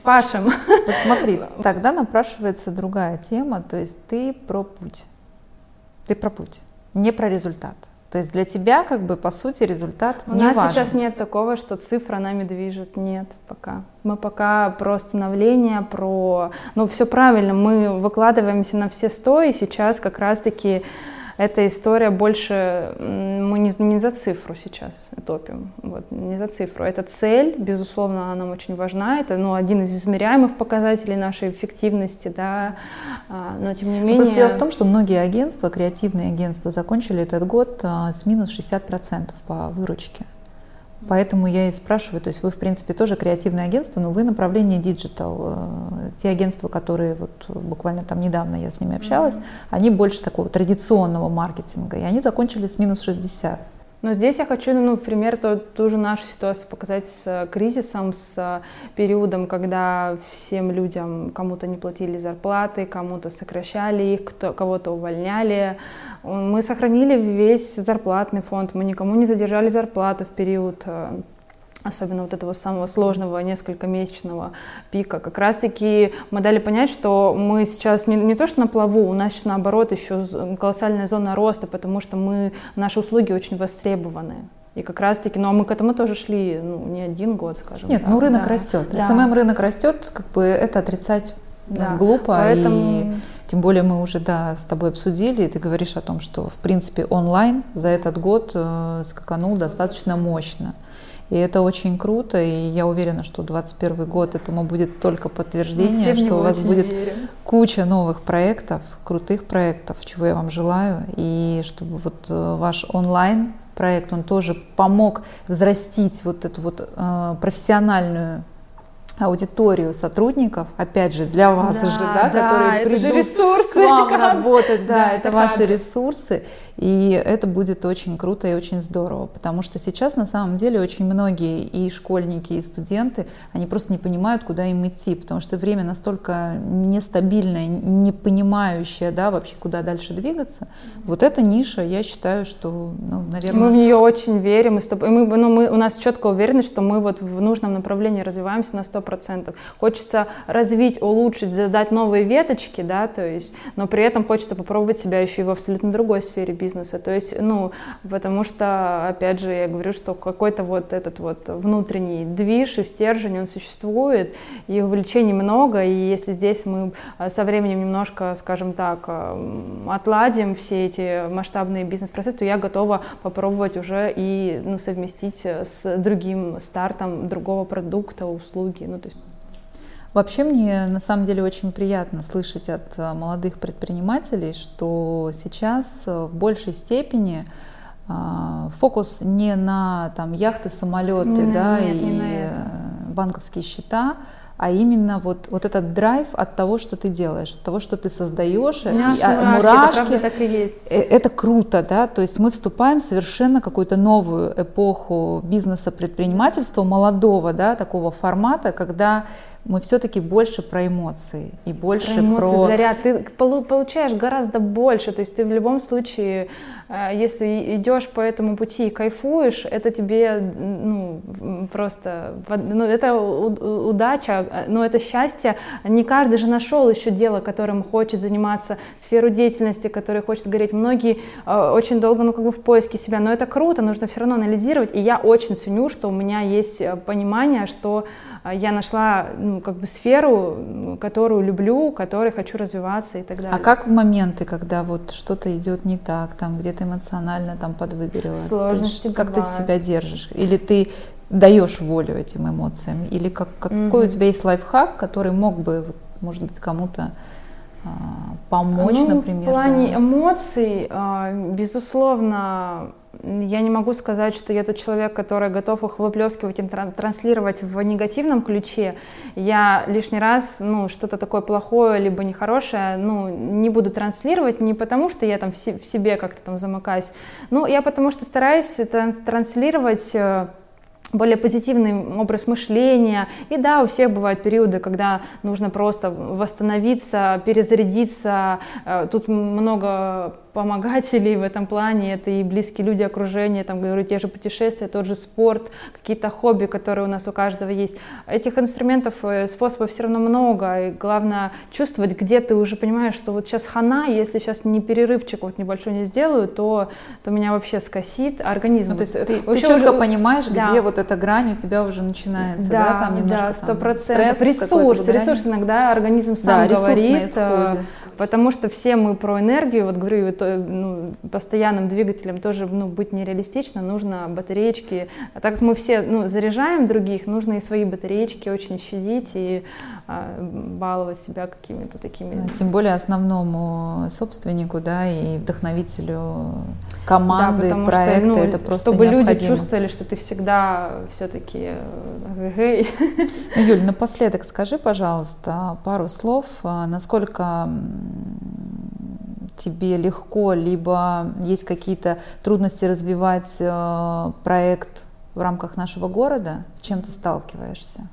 пашем. Вот смотри, тогда напрашивается другая тема, то есть ты про путь. Ты про путь, не про результат. То есть для тебя, как бы, по сути, результат У не нас важен. сейчас нет такого, что цифра нами движет. Нет, пока. Мы пока про становление, про... Ну, все правильно, мы выкладываемся на все сто, и сейчас как раз-таки эта история больше, мы не, не за цифру сейчас топим, вот, не за цифру. Это цель, безусловно, она нам очень важна, это ну, один из измеряемых показателей нашей эффективности, да, а, но тем не менее... Просто дело в том, что многие агентства, креативные агентства, закончили этот год а, с минус 60% по выручке. Поэтому я и спрашиваю, то есть вы, в принципе, тоже креативное агентство, но вы направление digital. Э, те агентства, которые вот буквально там недавно я с ними общалась, mm-hmm. они больше такого традиционного маркетинга, и они закончили с минус 60. Но здесь я хочу, ну, в пример, ту, ту же нашу ситуацию показать с э, кризисом, с э, периодом, когда всем людям кому-то не платили зарплаты, кому-то сокращали их, кто, кого-то увольняли. Мы сохранили весь зарплатный фонд, мы никому не задержали зарплату в период э, особенно вот этого самого сложного несколько месячного пика, как раз-таки мы дали понять, что мы сейчас не, не то что на плаву, у нас сейчас наоборот еще колоссальная зона роста, потому что мы, наши услуги очень востребованы. И как раз-таки, ну а мы к этому тоже шли ну, не один год, скажем Нет, так. ну рынок да. растет. Да. SMM рынок растет, как бы это отрицать да. глупо. Поэтому... И тем более мы уже да, с тобой обсудили, и ты говоришь о том, что в принципе онлайн за этот год э, скаканул достаточно мощно. И это очень круто, и я уверена, что 2021 год этому будет только подтверждение, что у вас будет верим. куча новых проектов, крутых проектов, чего я вам желаю, и чтобы вот э, ваш онлайн проект, он тоже помог взрастить вот эту вот э, профессиональную аудиторию сотрудников, опять же, для вас да, же, да, да которые придут ресурсы, к вам работать, да, да это, это ваши ресурсы, и это будет очень круто и очень здорово, потому что сейчас на самом деле очень многие и школьники, и студенты, они просто не понимают, куда им идти, потому что время настолько нестабильное, не понимающее, да, вообще куда дальше двигаться. Вот эта ниша, я считаю, что, ну, наверное... Мы в нее очень верим, и мы, ну, мы, у нас четко уверенность, что мы вот в нужном направлении развиваемся на 100%. Хочется развить, улучшить, задать новые веточки, да, то есть, но при этом хочется попробовать себя еще и в абсолютно другой сфере бизнеса бизнеса. То есть, ну, потому что, опять же, я говорю, что какой-то вот этот вот внутренний движ и стержень, он существует, и увлечений много, и если здесь мы а, со временем немножко, скажем так, а, отладим все эти масштабные бизнес-процессы, то я готова попробовать уже и ну, совместить с другим стартом другого продукта, услуги. Ну, то есть Вообще мне на самом деле очень приятно слышать от э, молодых предпринимателей, что сейчас э, в большей степени а, фокус не на там яхты, самолеты, не да, нет, и банковские счета, а именно вот, вот этот драйв от того, что ты делаешь, от того, что ты создаешь, мурашки, а, мурашки, это, так и есть. Э, это круто, да, то есть мы вступаем в совершенно какую-то новую эпоху бизнеса, предпринимательства, молодого, да, такого формата, когда мы все-таки больше про эмоции и больше про... Эмоции, про... заряд. Ты получаешь гораздо больше, то есть ты в любом случае, если идешь по этому пути и кайфуешь, это тебе ну, просто... Ну, это удача, но это счастье. Не каждый же нашел еще дело, которым хочет заниматься, сферу деятельности, которой хочет гореть. Многие э, очень долго, ну, как бы в поиске себя, но это круто, нужно все равно анализировать, и я очень ценю, что у меня есть э, понимание, что я нашла ну, как бы сферу, которую люблю, которой хочу развиваться и так далее. А как в моменты, когда вот что-то идет не так, там где-то эмоционально там подвыгорело? Сложности есть, Как ты себя держишь? Или ты даешь волю этим эмоциям? Или как, какой mm-hmm. у тебя есть лайфхак, который мог бы, может быть, кому-то а, помочь, ну, например? В плане да? эмоций, а, безусловно, я не могу сказать, что я тот человек, который готов их выплескивать и транслировать в негативном ключе. Я лишний раз, ну, что-то такое плохое, либо нехорошее, ну, не буду транслировать, не потому что я там в себе как-то там замыкаюсь, ну, я потому что стараюсь транслировать э, более позитивный образ мышления. И да, у всех бывают периоды, когда нужно просто восстановиться, перезарядиться. Э, тут много помогателей в этом плане, это и близкие люди, окружение, там, говорю, те же путешествия, тот же спорт, какие-то хобби, которые у нас у каждого есть. Этих инструментов, э, способов все равно много, и главное чувствовать, где ты уже понимаешь, что вот сейчас хана, если сейчас не перерывчик вот небольшой не сделаю, то, то меня вообще скосит организм. Ну, то есть ты, ты четко уже... понимаешь, да. где вот эта грань у тебя уже начинается, да, да? там немножко да, 100%. Ресурс, ресурс иногда организм сам да, говорит, исходит. потому что все мы про энергию, вот говорю, то, ну, постоянным двигателем тоже ну, быть нереалистично, нужно батареечки. А так как мы все ну, заряжаем других, нужно и свои батареечки очень щадить и баловать себя какими-то такими. Тем более основному собственнику, да, и вдохновителю команды, да, проекта, что, ну, это просто Чтобы необходимо. люди чувствовали, что ты всегда все-таки гей. Ну, Юль, напоследок скажи, пожалуйста, пару слов, а, насколько тебе легко, либо есть какие-то трудности развивать э, проект в рамках нашего города, с чем ты сталкиваешься?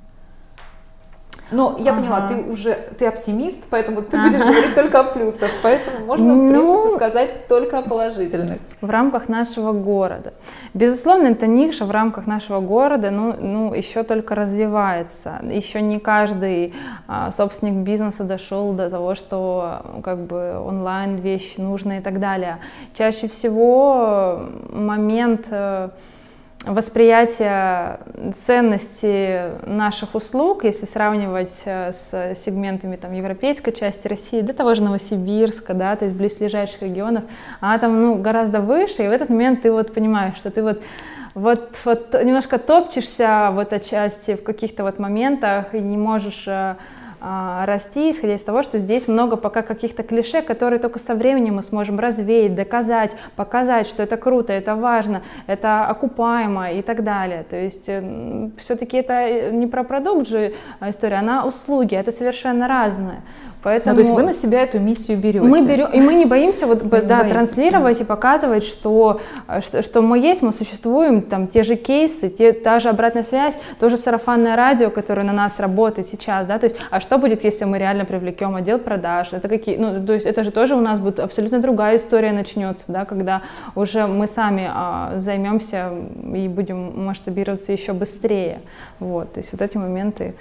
Но я ага. поняла, ты уже ты оптимист, поэтому ты ага. будешь говорить только о плюсах, поэтому можно, ну, в принципе, сказать только о положительных. В рамках нашего города. Безусловно, эта ниша в рамках нашего города, ну, ну еще только развивается. Еще не каждый а, собственник бизнеса дошел до того, что как бы онлайн вещи нужны и так далее. Чаще всего момент э, восприятие ценности наших услуг, если сравнивать э, с сегментами там, европейской части России, до того же Новосибирска, да, то есть близлежащих регионов, она там ну, гораздо выше, и в этот момент ты вот понимаешь, что ты вот вот, вот немножко топчешься в этой части в каких-то вот моментах и не можешь э, расти, исходя из того, что здесь много пока каких-то клише, которые только со временем мы сможем развеять, доказать, показать, что это круто, это важно, это окупаемо и так далее. То есть э, все-таки это не про продукт же история, она услуги, это совершенно разное. Поэтому ну, то есть вы на себя эту миссию берете? Мы берем, и мы не боимся вот, да, транслировать да. и показывать, что, что, что мы есть, мы существуем, там те же кейсы, те, та же обратная связь, то же сарафанное радио, которое на нас работает сейчас, да, то есть, а что будет, если мы реально привлекем отдел продаж, это какие, ну, то есть это же тоже у нас будет абсолютно другая история начнется, да, когда уже мы сами а, займемся и будем масштабироваться еще быстрее, вот, то есть вот эти моменты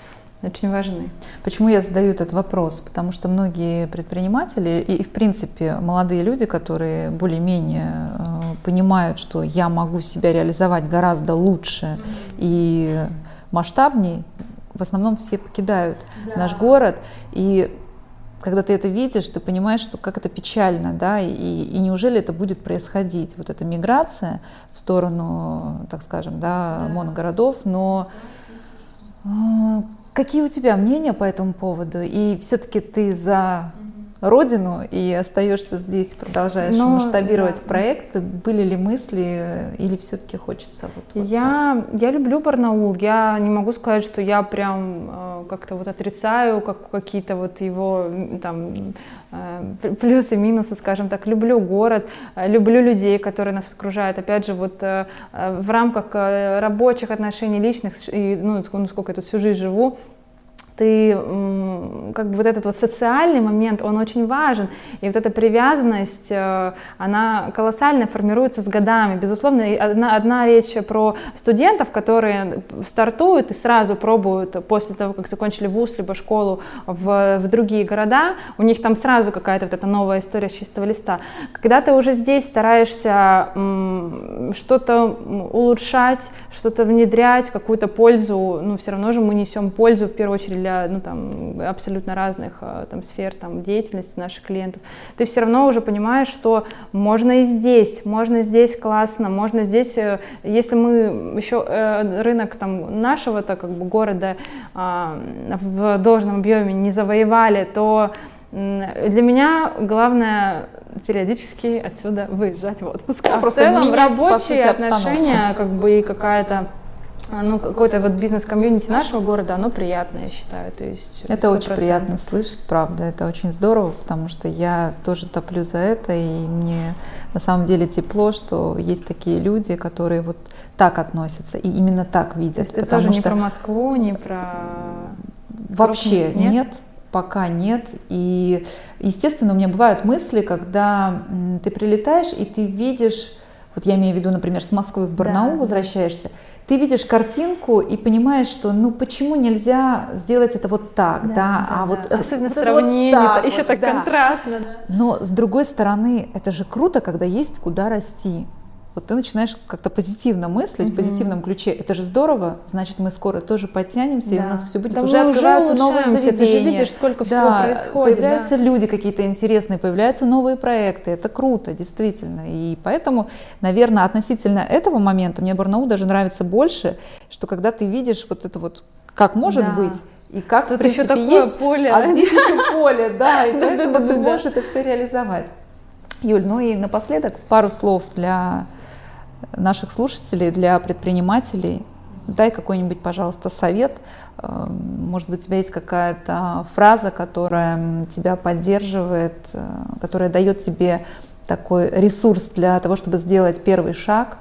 очень важны. Почему я задаю этот вопрос? Потому что многие предприниматели и, в принципе, молодые люди, которые более-менее э, понимают, что я могу себя реализовать гораздо лучше и масштабней, в основном все покидают да. наш город. И когда ты это видишь, ты понимаешь, что как это печально, да, и, и неужели это будет происходить, вот эта миграция в сторону, так скажем, да, моногородов, но а, какие у тебя мнения по этому поводу? И все-таки ты за родину и остаешься здесь, продолжаешь ну, масштабировать да. проект. Были ли мысли или все-таки хочется вот, вот я, так? я люблю Барнаул. Я не могу сказать, что я прям э, как-то вот отрицаю как, какие-то вот его там э, плюсы, минусы, скажем так. Люблю город, э, люблю людей, которые нас окружают. Опять же, вот в рамках рабочих отношений, личных, и, ну, сколько я тут всю жизнь живу, ты как бы вот этот вот социальный момент, он очень важен, и вот эта привязанность, э, она колоссально формируется с годами. Безусловно, одна, одна речь про студентов, которые стартуют и сразу пробуют после того, как закончили вуз либо школу в, в другие города, у них там сразу какая-то вот эта новая история с чистого листа. Когда ты уже здесь стараешься что-то улучшать, что-то внедрять, какую-то пользу, ну все равно же мы несем пользу в первую очередь для ну, там, абсолютно разных э, там, сфер там, деятельности наших клиентов, ты все равно уже понимаешь, что можно и здесь, можно здесь классно, можно здесь, э, если мы еще э, рынок там, нашего-то как бы города а, в должном объеме не завоевали, то для меня главное периодически отсюда выезжать в отпуск. А Просто в целом рабочие отношения, как бы и какая-то а, ну, какой-то вот бизнес-комьюнити нашего города, оно приятное, я считаю. То есть это 100%. очень приятно слышать, правда, это очень здорово, потому что я тоже топлю за это, и мне на самом деле тепло, что есть такие люди, которые вот так относятся и именно так видят. То это тоже что... не про Москву, не про... Вообще нет? нет, пока нет. И, естественно, у меня бывают мысли, когда ты прилетаешь и ты видишь, вот я имею в виду, например, с Москвы в Барнаул да. возвращаешься, ты видишь картинку и понимаешь, что ну почему нельзя сделать это вот так, да, да, да а да. вот особенно вот сравнение, вот так, еще вот, так да. контрастно. Да. Но с другой стороны, это же круто, когда есть куда расти вот ты начинаешь как-то позитивно мыслить, mm-hmm. в позитивном ключе. Это же здорово, значит, мы скоро тоже подтянемся, да. и у нас все будет. Да уже открываются уже новые заведения. Ты видишь, сколько да, всего происходит. Появляются да. люди какие-то интересные, появляются новые проекты. Это круто, действительно. И поэтому, наверное, относительно этого момента мне Барнаул даже нравится больше, что когда ты видишь вот это вот, как может да. быть, и как, Тут в принципе, еще есть, поле. а здесь еще поле, да, и поэтому ты можешь это все реализовать. Юль, ну и напоследок пару слов для наших слушателей, для предпринимателей. Дай какой-нибудь, пожалуйста, совет. Эм, может быть, у тебя есть какая-то фраза, которая тебя поддерживает, э, которая дает тебе такой ресурс для того, чтобы сделать первый шаг,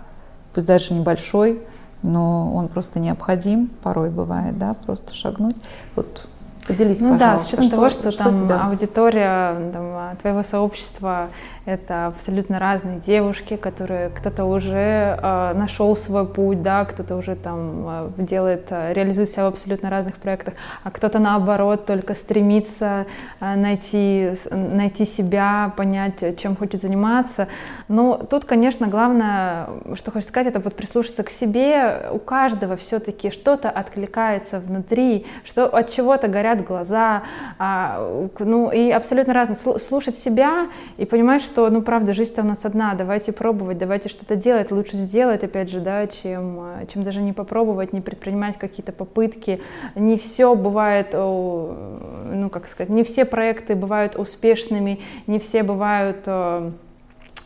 пусть даже небольшой, но он просто необходим, порой бывает, да, просто шагнуть. Вот Поделись, ну, пожалуйста. да, с учетом что, того, что, что там тебя... аудитория там, твоего сообщества это абсолютно разные девушки, которые кто-то уже э, нашел свой путь, да, кто-то уже там э, делает, э, реализует себя в абсолютно разных проектах, а кто-то наоборот только стремится э, найти, найти себя, понять, чем хочет заниматься. Но тут, конечно, главное, что хочется сказать, это вот прислушаться к себе. У каждого все-таки что-то откликается внутри, что от чего-то горят глаза, а, ну и абсолютно разное. Слушать себя и понимать, что что, ну, правда, жизнь-то у нас одна, давайте пробовать, давайте что-то делать, лучше сделать, опять же, да, чем, э, чем даже не попробовать, не предпринимать какие-то попытки. Не все бывает, ну, как сказать, не все проекты бывают успешными, не все бывают, э,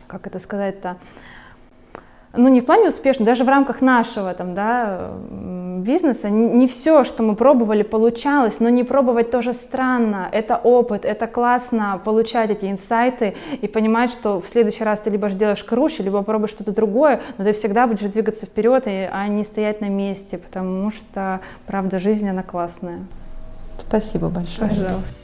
как это сказать-то, ну не в плане успешно, даже в рамках нашего там, да, бизнеса, не, все, что мы пробовали, получалось, но не пробовать тоже странно. Это опыт, это классно получать эти инсайты и понимать, что в следующий раз ты либо делаешь круче, либо пробуешь что-то другое, но ты всегда будешь двигаться вперед, а не стоять на месте, потому что, правда, жизнь, она классная. Спасибо большое. Пожалуйста.